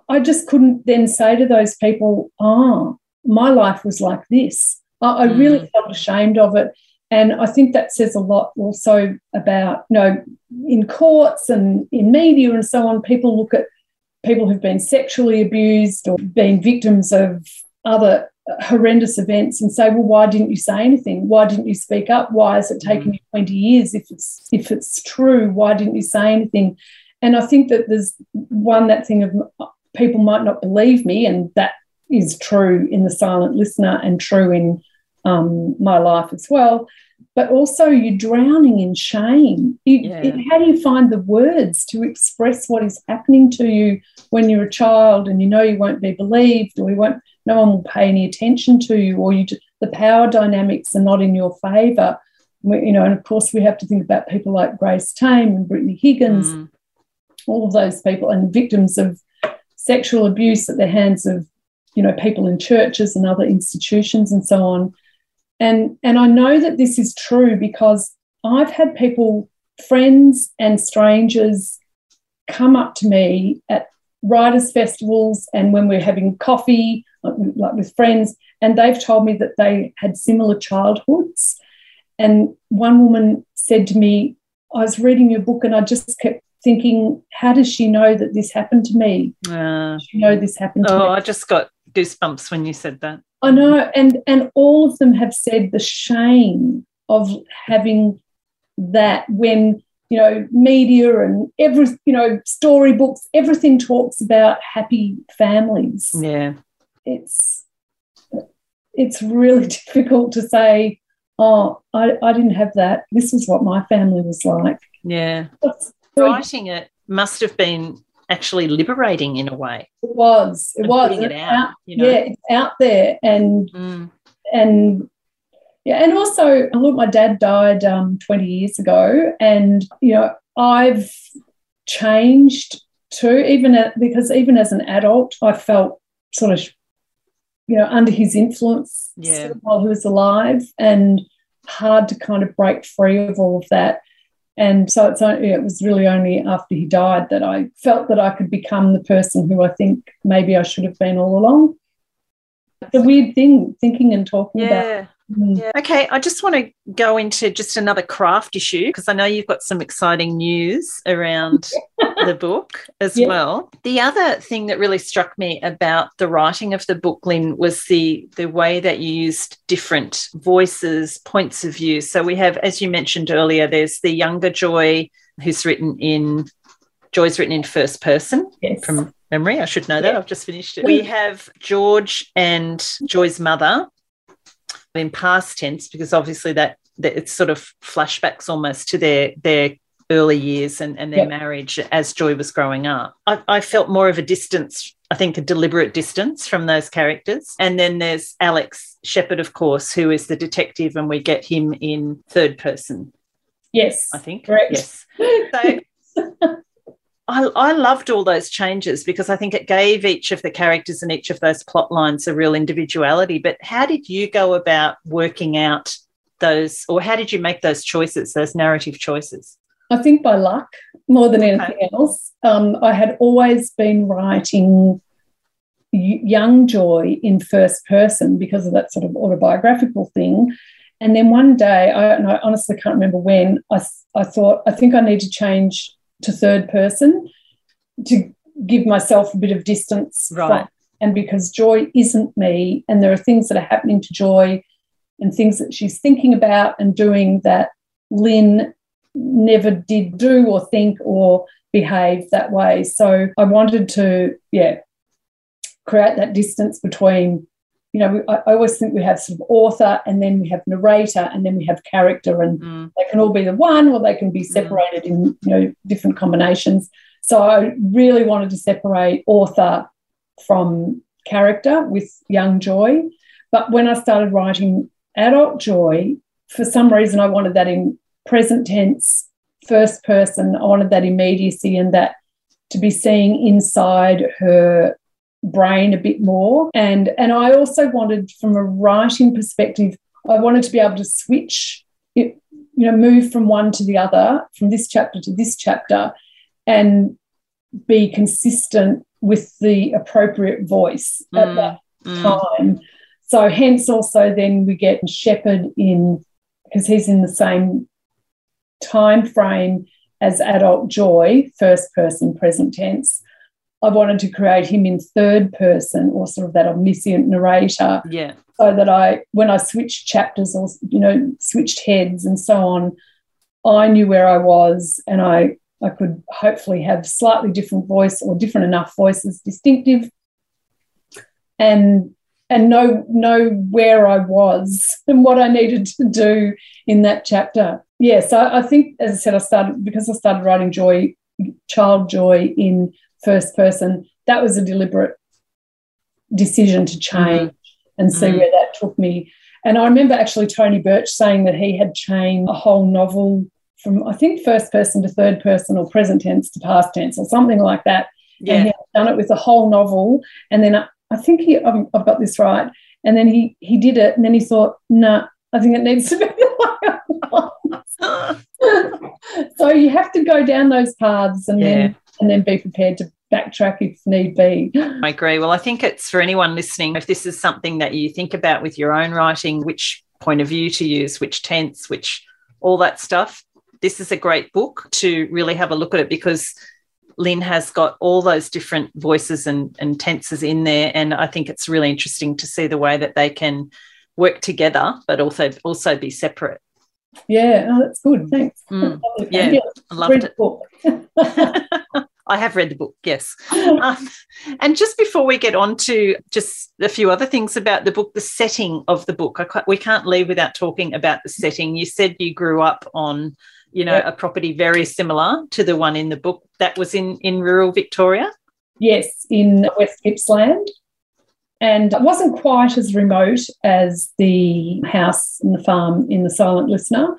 I just couldn't then say to those people, oh, my life was like this. I, I mm. really felt ashamed of it. And I think that says a lot also about, you know, in courts and in media and so on, people look at people who've been sexually abused or been victims of other horrendous events and say, well, why didn't you say anything? Why didn't you speak up? Why has it taken mm. you 20 years? If it's if it's true, why didn't you say anything? And I think that there's one that thing of people might not believe me, and that is true in the silent listener and true in um, my life as well. But also, you're drowning in shame. You, yeah. it, how do you find the words to express what is happening to you when you're a child and you know you won't be believed or you won't, no one will pay any attention to you or you, the power dynamics are not in your favour? You know, and of course, we have to think about people like Grace Tame and Brittany Higgins, mm. all of those people, and victims of sexual abuse at the hands of, you know, people in churches and other institutions and so on and, and I know that this is true because I've had people, friends and strangers, come up to me at writers' festivals and when we're having coffee, like with friends, and they've told me that they had similar childhoods. And one woman said to me, I was reading your book and I just kept thinking, how does she know that this happened to me? Uh, She know this happened to oh, me. I just got goosebumps when you said that. I know, and and all of them have said the shame of having that when you know media and every you know storybooks, everything talks about happy families. Yeah. It's it's really difficult to say, oh, I, I didn't have that. This is what my family was like. Yeah. Writing it must have been actually liberating in a way. It was. It was. Putting it out, you know. Yeah, it's out there, and Mm. and yeah, and also look, my dad died um, 20 years ago, and you know I've changed too. Even at, because even as an adult, I felt sort of you know under his influence Yeah. while he was alive, and hard to kind of break free of all of that. And so it's only, it was really only after he died that I felt that I could become the person who I think maybe I should have been all along. The weird thing, thinking and talking about. Yeah. Mm. Mm. Yeah. Okay, I just want to go into just another craft issue because I know you've got some exciting news around the book as Yeah. well. The other thing that really struck me about the writing of the book, Lyn, was the the way that you used different voices, points of view. So we have, as you mentioned earlier, there's the younger Joy who's written in Joy's written in first person Yes. from memory. I should know that. Yeah. I've just finished it. We have George and Joy's mother in past tense because obviously that, that it's sort of flashbacks almost to their their early years and, and their Yeah. marriage as Joy was growing up. I, I felt more of a distance, I think a deliberate distance from those characters. And then there's Alex Shepard, of course, who is the detective, and we get him in third person, yes. I think. Correct. Yes. So I, I loved all those changes because I think it gave each of the characters and each of those plot lines a real individuality. But how did you go about working out those, or how did you make those choices, those narrative choices? I think by luck more than Okay. anything else. Um, I had always been writing young Joy in first person because of that sort of autobiographical thing. And then one day, I, and I honestly can't remember when, I, I thought, I think I need to change to third person to give myself a bit of distance. from- Right. and because Joy isn't me, and there are things that are happening to Joy and things that she's thinking about and doing that Lyn never did do or think or behave that way. So I wanted to, yeah, create that distance between, you know, I, I always think we have sort of author and then we have narrator and then we have character, and Mm, they can all be the one or they can be separated in, you know, different combinations. So I really wanted to separate author from character with young Joy. But when I started writing adult Joy, for some reason I wanted that in present tense, first person. I wanted that immediacy and that to be seeing inside her brain a bit more. And and I also wanted, from a writing perspective, I wanted to be able to switch it, you know, move from one to the other, from this chapter to this chapter, and be consistent with the appropriate voice at Mm, that mm. time. So hence also then we get Shepherd in because he's in the same time frame as adult joy, first person present tense. I wanted to create him in third person or sort of that omniscient narrator Yeah. so that I, when I switched chapters or, you know, switched heads and so on, I knew where I was and I, I could hopefully have slightly different voice or different enough voices distinctive and and know know where I was and what I needed to do in that chapter. Yeah, so I think as I said, I started because I started writing joy, child joy in first person, that was a deliberate decision to change and see Mhm. where that took me. And I remember actually Tony Birch saying that he had changed a whole novel from I think first person to third person or present tense to past tense or something like that. Yeah. And he had done it with a whole novel. And then I, I think he I've, I've got this right. And then he he did it, and then he thought, nah, I think it needs to be the way I want." so you have to go down those paths and Yeah. then and then be prepared to backtrack if need be. I agree. Well, I think it's for anyone listening, if this is something that you think about with your own writing, which point of view to use, which tense, which all that stuff, this is a great book to really have a look at it because Lyn has got all those different voices and, and tenses in there. And I think it's really interesting to see the way that they can work together, but also also be separate. Yeah, oh, that's good. Thanks. Mm, yeah, I loved it. I have read the book, yes. Um, and just before we get on to just a few other things about the book, the setting of the book, we can't leave without talking about the setting. You said you grew up on, you know, a property very similar to the one in the book that was in in rural Victoria. Yes, in West Gippsland. And it wasn't quite as remote as the house and the farm in the Silent Listener.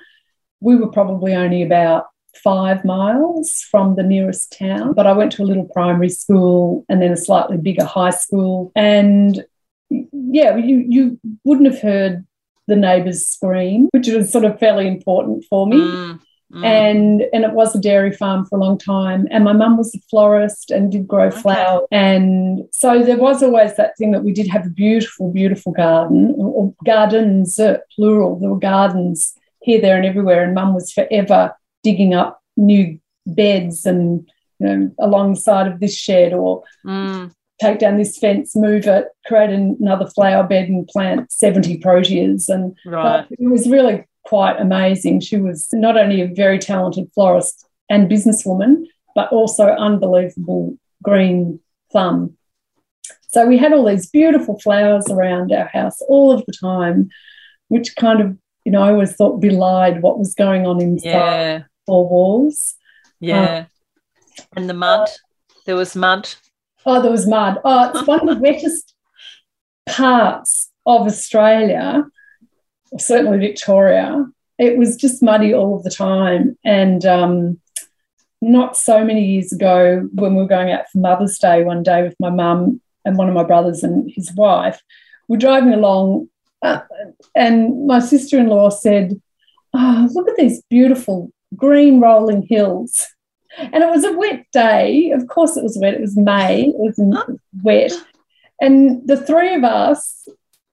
We were probably only about five miles from the nearest town. But I went to a little primary school and then a slightly bigger high school. And yeah, you, you wouldn't have heard the neighbours scream, which was sort of fairly important for me. Mm. Mm. And and it was a dairy farm for a long time. And my mum was a florist and did grow okay. flowers. And so there was always that thing that we did have a beautiful, beautiful garden, or gardens, plural. There were gardens here, there, and everywhere. And mum was forever digging up new beds and you know alongside of this shed or mm. take down this fence, move it, create another flower bed and plant 70 proteas. And right. it was really quite amazing. She was not only a very talented florist and businesswoman, but also unbelievable green thumb. So we had all these beautiful flowers around our house all of the time, which kind of, you know, I always thought belied what was going on inside. Yeah four walls. Yeah. Um, and the mud. There was mud. Oh, there was mud. Oh, it's one of the wettest parts of Australia, certainly Victoria. It was just muddy all the time. And um, not so many years ago, when we were going out for Mother's Day one day with my mum and one of my brothers and his wife, we're driving along, uh, and my sister in law said, Oh, look at these beautiful green rolling hills. And it was a wet day. Of course, it was wet. It was May. It was wet. And the three of us,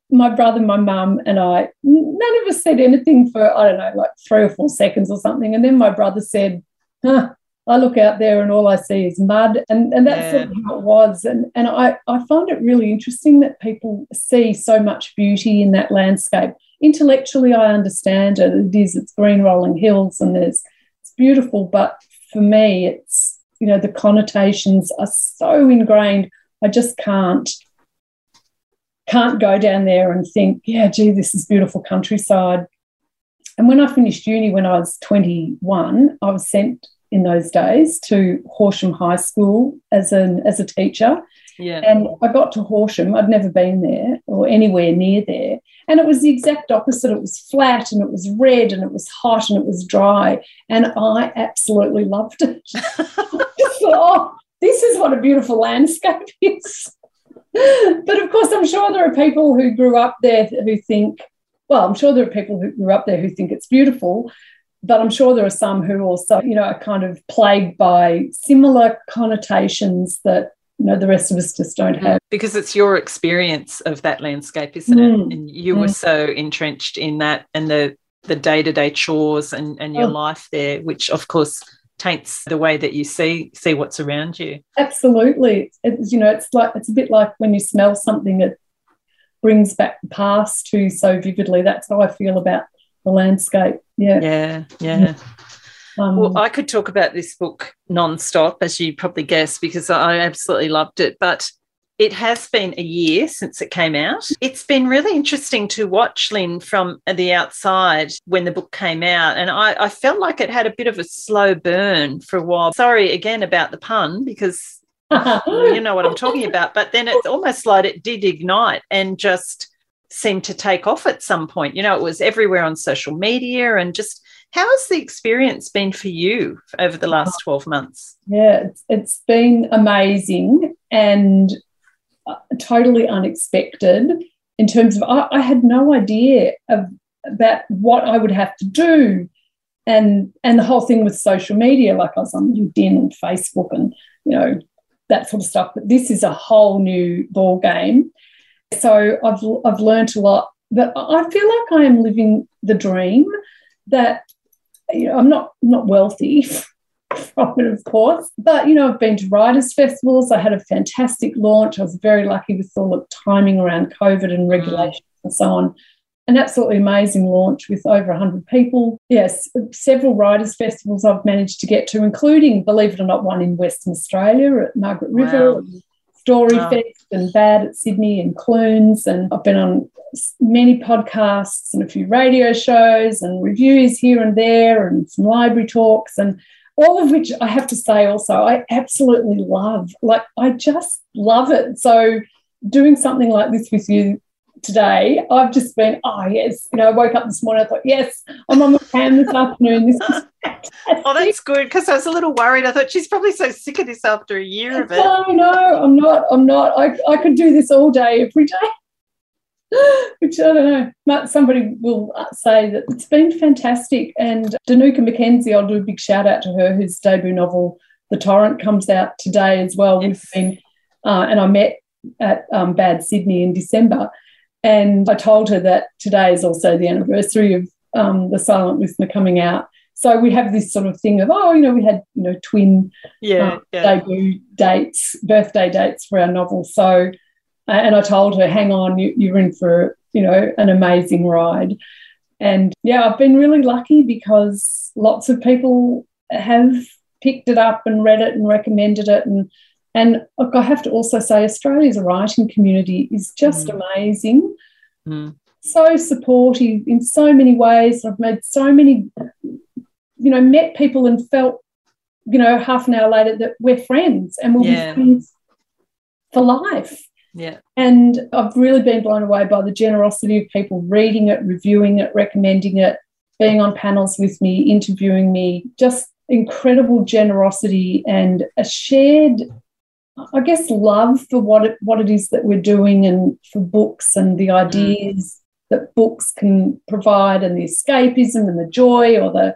my brother, my mum, and I, none of us said anything for, I don't know, like three or four seconds or something. And then my brother said, huh, I look out there and all I see is mud. And, and that's yeah. how it was. And, and I, I find it really interesting that people see so much beauty in that landscape intellectually I understand it. It is, it's green rolling hills and there's beautiful, but for me it's you know the connotations are so ingrained. I just can't can't go down there and think, yeah, gee, this is beautiful countryside. And when I finished uni when I was 21, I was sent in those days to Horsham High School as an as a teacher. Yeah. And I got to Horsham. I'd never been there or anywhere near there. And it was the exact opposite. It was flat and it was red and it was hot and it was dry. And I absolutely loved it. oh, this is what a beautiful landscape is. but of course, I'm sure there are people who grew up there who think, well, I'm sure there are people who grew up there who think it's beautiful, but I'm sure there are some who also, you know, are kind of plagued by similar connotations that you know the rest of us just don't mm. have because it's your experience of that landscape isn't mm. it and you mm. were so entrenched in that and the the day-to-day chores and and your oh. life there which of course taints the way that you see see what's around you absolutely it's you know it's like it's a bit like when you smell something that brings back the past to so vividly that's how i feel about the landscape yeah yeah yeah um, well, I could talk about this book non-stop, as you probably guessed, because I absolutely loved it. But it has been a year since it came out. It's been really interesting to watch Lyn from the outside when the book came out. And I, I felt like it had a bit of a slow burn for a while. Sorry again about the pun, because you know what I'm talking about. But then it's almost like it did ignite and just seemed to take off at some point. You know, it was everywhere on social media and just how has the experience been for you over the last 12 months? Yeah, it's, it's been amazing and uh, totally unexpected in terms of I, I had no idea of about what I would have to do and and the whole thing with social media like I was on LinkedIn and Facebook and you know that sort of stuff but this is a whole new ball game so I've I've learned a lot but I feel like I am living the dream that you know, I'm not not wealthy from it, of course. But you know, I've been to writers' festivals. I had a fantastic launch. I was very lucky with all the timing around COVID and regulations mm. and so on. An absolutely amazing launch with over 100 people. Yes, several writers' festivals I've managed to get to, including, believe it or not, one in Western Australia at Margaret River, wow. Story wow. Fest and Bad at Sydney and Clunes. And I've been on many podcasts and a few radio shows and reviews here and there and some library talks and all of which I have to say also I absolutely love. Like I just love it. So doing something like this with you today, I've just been, oh yes, you know, I woke up this morning, I thought, yes, I'm on the cam this afternoon. This is oh, that's good because I was a little worried. I thought she's probably so sick of this after a year of it. No, no, I'm not. I'm not. I, I could do this all day, every day. which I don't know. Somebody will say that it's been fantastic. And Dinuka McKenzie, I'll do a big shout out to her, whose debut novel, The Torrent, comes out today as well. Yes. We've been, uh, and I met at um, Bad Sydney in December. And I told her that today is also the anniversary of um, The Silent Listener coming out. So we have this sort of thing of, oh, you know, we had, you know, twin yeah, um, yeah. debut dates, birthday dates for our novel. So and I told her, hang on, you, you're in for, you know, an amazing ride. And yeah, I've been really lucky because lots of people have picked it up and read it and recommended it. And and look, I have to also say, Australia's writing community is just mm. amazing. Mm. So supportive in so many ways. I've made so many, you know, met people and felt, you know, half an hour later that we're friends and we'll yeah. be friends for life. Yeah. And I've really been blown away by the generosity of people reading it, reviewing it, recommending it, being on panels with me, interviewing me, just incredible generosity and a shared, I guess, love for what it, what it is that we're doing and for books and the mm. ideas mm. that books can provide and the escapism and the joy or the,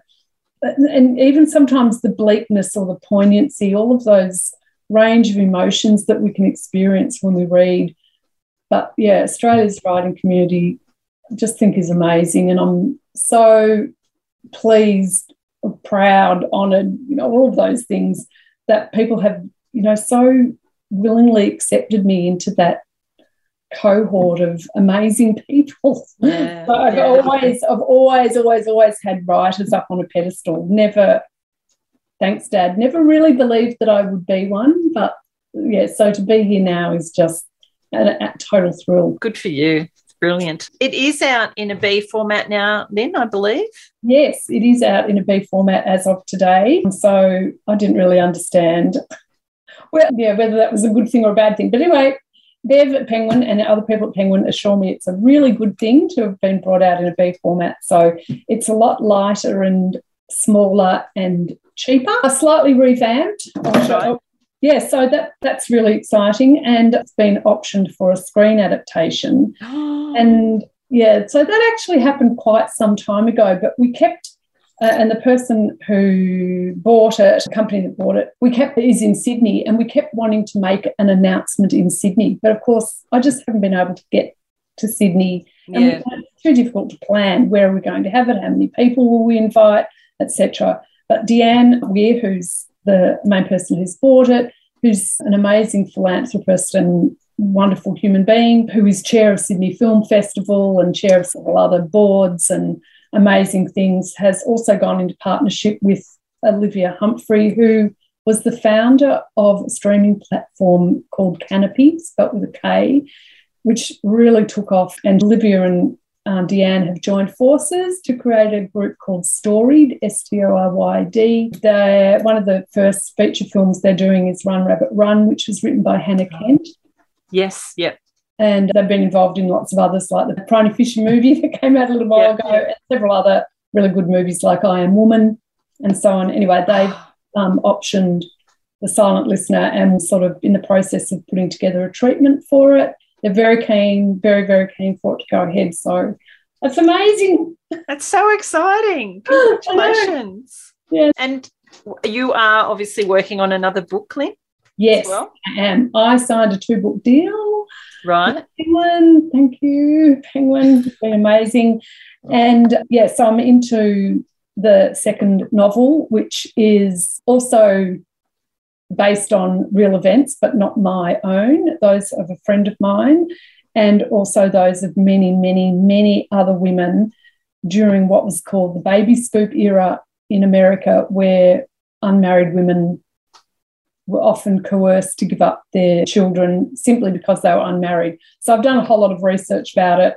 and even sometimes the bleakness or the poignancy, all of those range of emotions that we can experience when we read. But yeah, Australia's writing community I just think is amazing. And I'm so pleased, proud, honoured, you know, all of those things that people have, you know, so willingly accepted me into that cohort of amazing people. Yeah, so I've yeah. always, I've always, always, always had writers up on a pedestal. Never thanks, Dad. Never really believed that I would be one, but yeah, so to be here now is just a, a total thrill. Good for you. It's brilliant. It is out in a B format now, then, I believe. Yes, it is out in a B format as of today. So I didn't really understand well, yeah, whether that was a good thing or a bad thing. But anyway, Bev at Penguin and other people at Penguin assure me it's a really good thing to have been brought out in a B format. So it's a lot lighter and smaller and cheaper, A slightly revamped. Right. Yeah, so that that's really exciting, and it's been optioned for a screen adaptation. and yeah, so that actually happened quite some time ago, but we kept. Uh, and the person who bought it, the company that bought it, we kept is in Sydney, and we kept wanting to make an announcement in Sydney, but of course, I just haven't been able to get to Sydney. Yeah. And it's too difficult to plan. Where are we going to have it? How many people will we invite, etc. But Deanne Weir, who's the main person who's bought it, who's an amazing philanthropist and wonderful human being, who is chair of Sydney Film Festival and chair of several other boards and amazing things, has also gone into partnership with Olivia Humphrey, who was the founder of a streaming platform called Kanopy, spelt with a K, which really took off. And Olivia and um, Deanne have joined forces to create a group called Storied, S T O R Y D. One of the first feature films they're doing is Run Rabbit Run, which was written by Hannah Kent. Yes, yep. And they've been involved in lots of others, like the Phryne Fisher movie that came out a little while yep, ago, and several other really good movies like I Am Woman and so on. Anyway, they've um, optioned The Silent Listener and sort of in the process of putting together a treatment for it they're very keen, very, very keen for it to go ahead. So it's amazing. That's so exciting. Congratulations. yeah. And you are obviously working on another book, Lyn? Yes, well? I am. I signed a two book deal. Right. Penguin, thank you. Penguin, been amazing. And yes, I'm into the second novel, which is also based on real events, but not my own, those of a friend of mine, and also those of many, many, many other women during what was called the baby scoop era in America, where unmarried women were often coerced to give up their children simply because they were unmarried. So I've done a whole lot of research about it.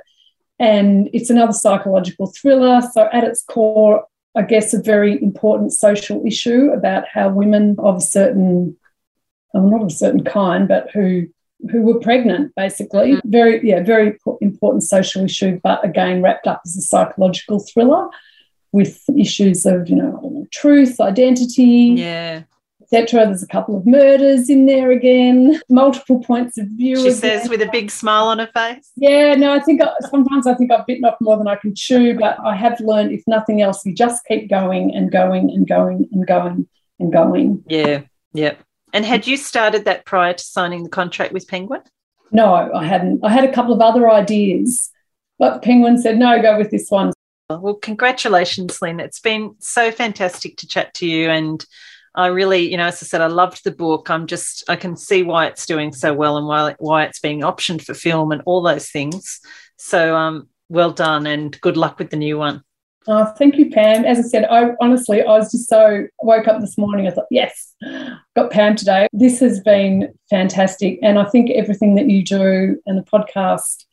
And it's another psychological thriller. So, at its core, I guess, a very important social issue about how women of a certain, well, not of a certain kind, but who who were pregnant, basically. Mm-hmm. Very, yeah, very important social issue, but again, wrapped up as a psychological thriller with issues of, you know, truth, identity, yeah, etc. There's a couple of murders in there again, multiple points of view. She again. says with a big smile on her face. Yeah, no, I think I, sometimes I think I've bitten off more than I can chew, but I have learned, if nothing else, you just keep going and going and going and going and going. Yeah, yeah. And had you started that prior to signing the contract with Penguin? No, I hadn't. I had a couple of other ideas, but Penguin said, no, go with this one. Well, congratulations, Lyn. It's been so fantastic to chat to you. And I really, you know, as I said, I loved the book. I'm just, I can see why it's doing so well and why, why it's being optioned for film and all those things. So, um, well done and good luck with the new one. Oh, thank you, Pam. As I said, I honestly, I was just so woke up this morning. I thought, yes, got Pam today. This has been fantastic, and I think everything that you do and the podcast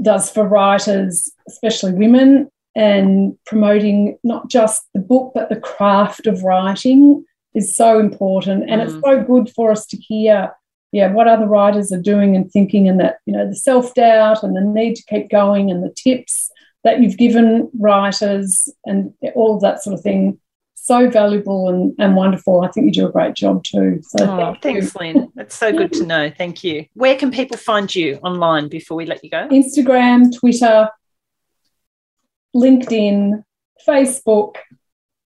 does for writers, especially women, and promoting not just the book but the craft of writing is so important, and mm. it's so good for us to hear. Yeah, what other writers are doing and thinking, and that you know the self doubt and the need to keep going, and the tips that you've given writers and all of that sort of thing so valuable and, and wonderful. I think you do a great job too. So oh, thank thanks, you. Lyn. That's so good to know. Thank you. Where can people find you online before we let you go? Instagram, Twitter, LinkedIn, Facebook,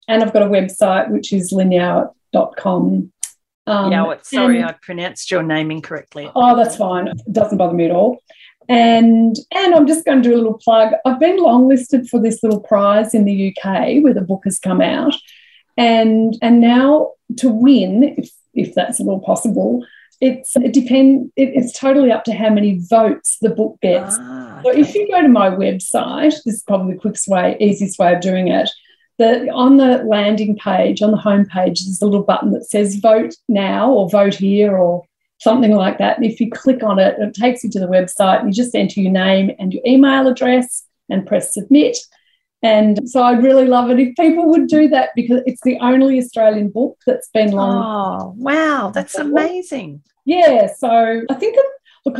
and I've got a website which is lynyeowart.com. Um, Yeowart, sorry, and, I pronounced your name incorrectly. Oh, that's fine. It doesn't bother me at all. And and I'm just going to do a little plug. I've been longlisted for this little prize in the UK where the book has come out. And and now to win, if if that's at all possible, it's it depend it, it's totally up to how many votes the book gets. Ah. So if you go to my website, this is probably the quickest way, easiest way of doing it. The, on the landing page, on the home page, there's a little button that says vote now or vote here or something like that. And if you click on it, it takes you to the website. You just enter your name and your email address and press submit. And so I'd really love it if people would do that because it's the only Australian book that's been long. Oh, wow, that's amazing. Yeah, so I think look,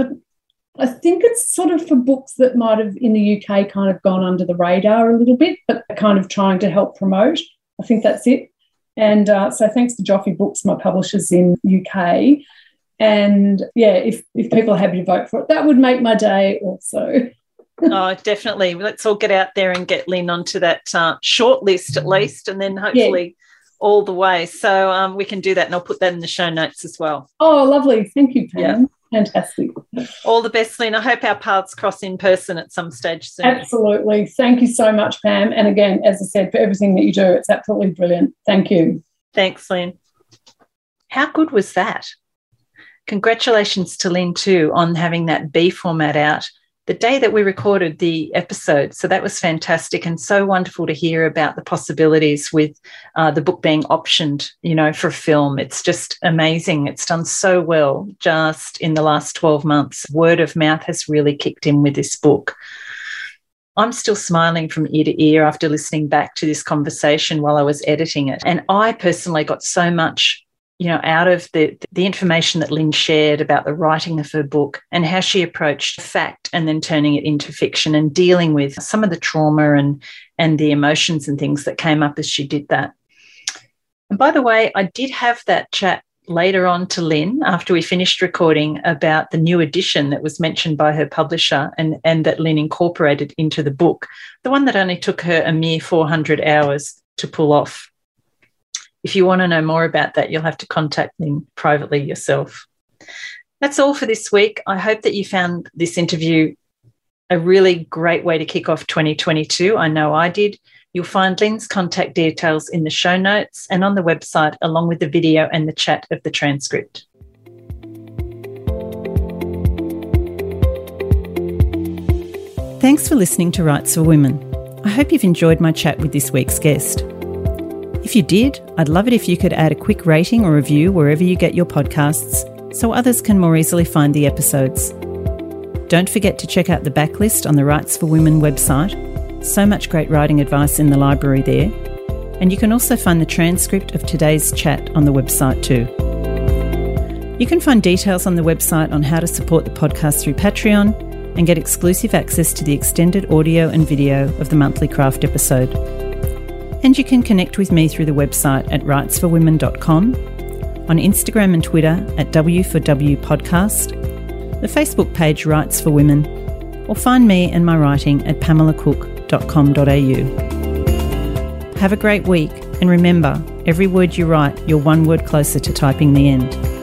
I think it's sort of for books that might have in the UK kind of gone under the radar a little bit, but kind of trying to help promote. I think that's it. And uh, so thanks to Joffe Books, my publishers in UK, and yeah, if, if people are happy to vote for it, that would make my day also. oh, definitely. Let's all get out there and get Lyn onto that uh, short list at least, and then hopefully yeah. all the way. So um, we can do that, and I'll put that in the show notes as well. Oh, lovely. Thank you, Pam. Yeah. Fantastic. All the best, Lyn. I hope our paths cross in person at some stage soon. Absolutely. Thank you so much, Pam. And again, as I said, for everything that you do, it's absolutely brilliant. Thank you. Thanks, Lyn. How good was that? Congratulations to Lyn too on having that B format out the day that we recorded the episode. So that was fantastic and so wonderful to hear about the possibilities with uh, the book being optioned, you know, for film. It's just amazing. It's done so well just in the last 12 months. Word of mouth has really kicked in with this book. I'm still smiling from ear to ear after listening back to this conversation while I was editing it. And I personally got so much you know, out of the the information that Lyn shared about the writing of her book and how she approached fact and then turning it into fiction and dealing with some of the trauma and and the emotions and things that came up as she did that. And by the way, I did have that chat later on to Lyn after we finished recording about the new edition that was mentioned by her publisher and, and that Lyn incorporated into the book, the one that only took her a mere 400 hours to pull off if you want to know more about that, you'll have to contact them privately yourself. That's all for this week. I hope that you found this interview a really great way to kick off 2022. I know I did. You'll find Lyn's contact details in the show notes and on the website, along with the video and the chat of the transcript. Thanks for listening to Writes for Women. I hope you've enjoyed my chat with this week's guest. If you did, I'd love it if you could add a quick rating or review wherever you get your podcasts so others can more easily find the episodes. Don't forget to check out the backlist on the Writes for Women website. So much great writing advice in the library there. And you can also find the transcript of today's chat on the website too. You can find details on the website on how to support the podcast through Patreon and get exclusive access to the extended audio and video of the monthly craft episode. And you can connect with me through the website at writesforwomen.com, on Instagram and Twitter at W for W Podcast, the Facebook page Writes for Women, or find me and my writing at pamelacook.com.au. Have a great week, and remember, every word you write, you're one word closer to typing the end.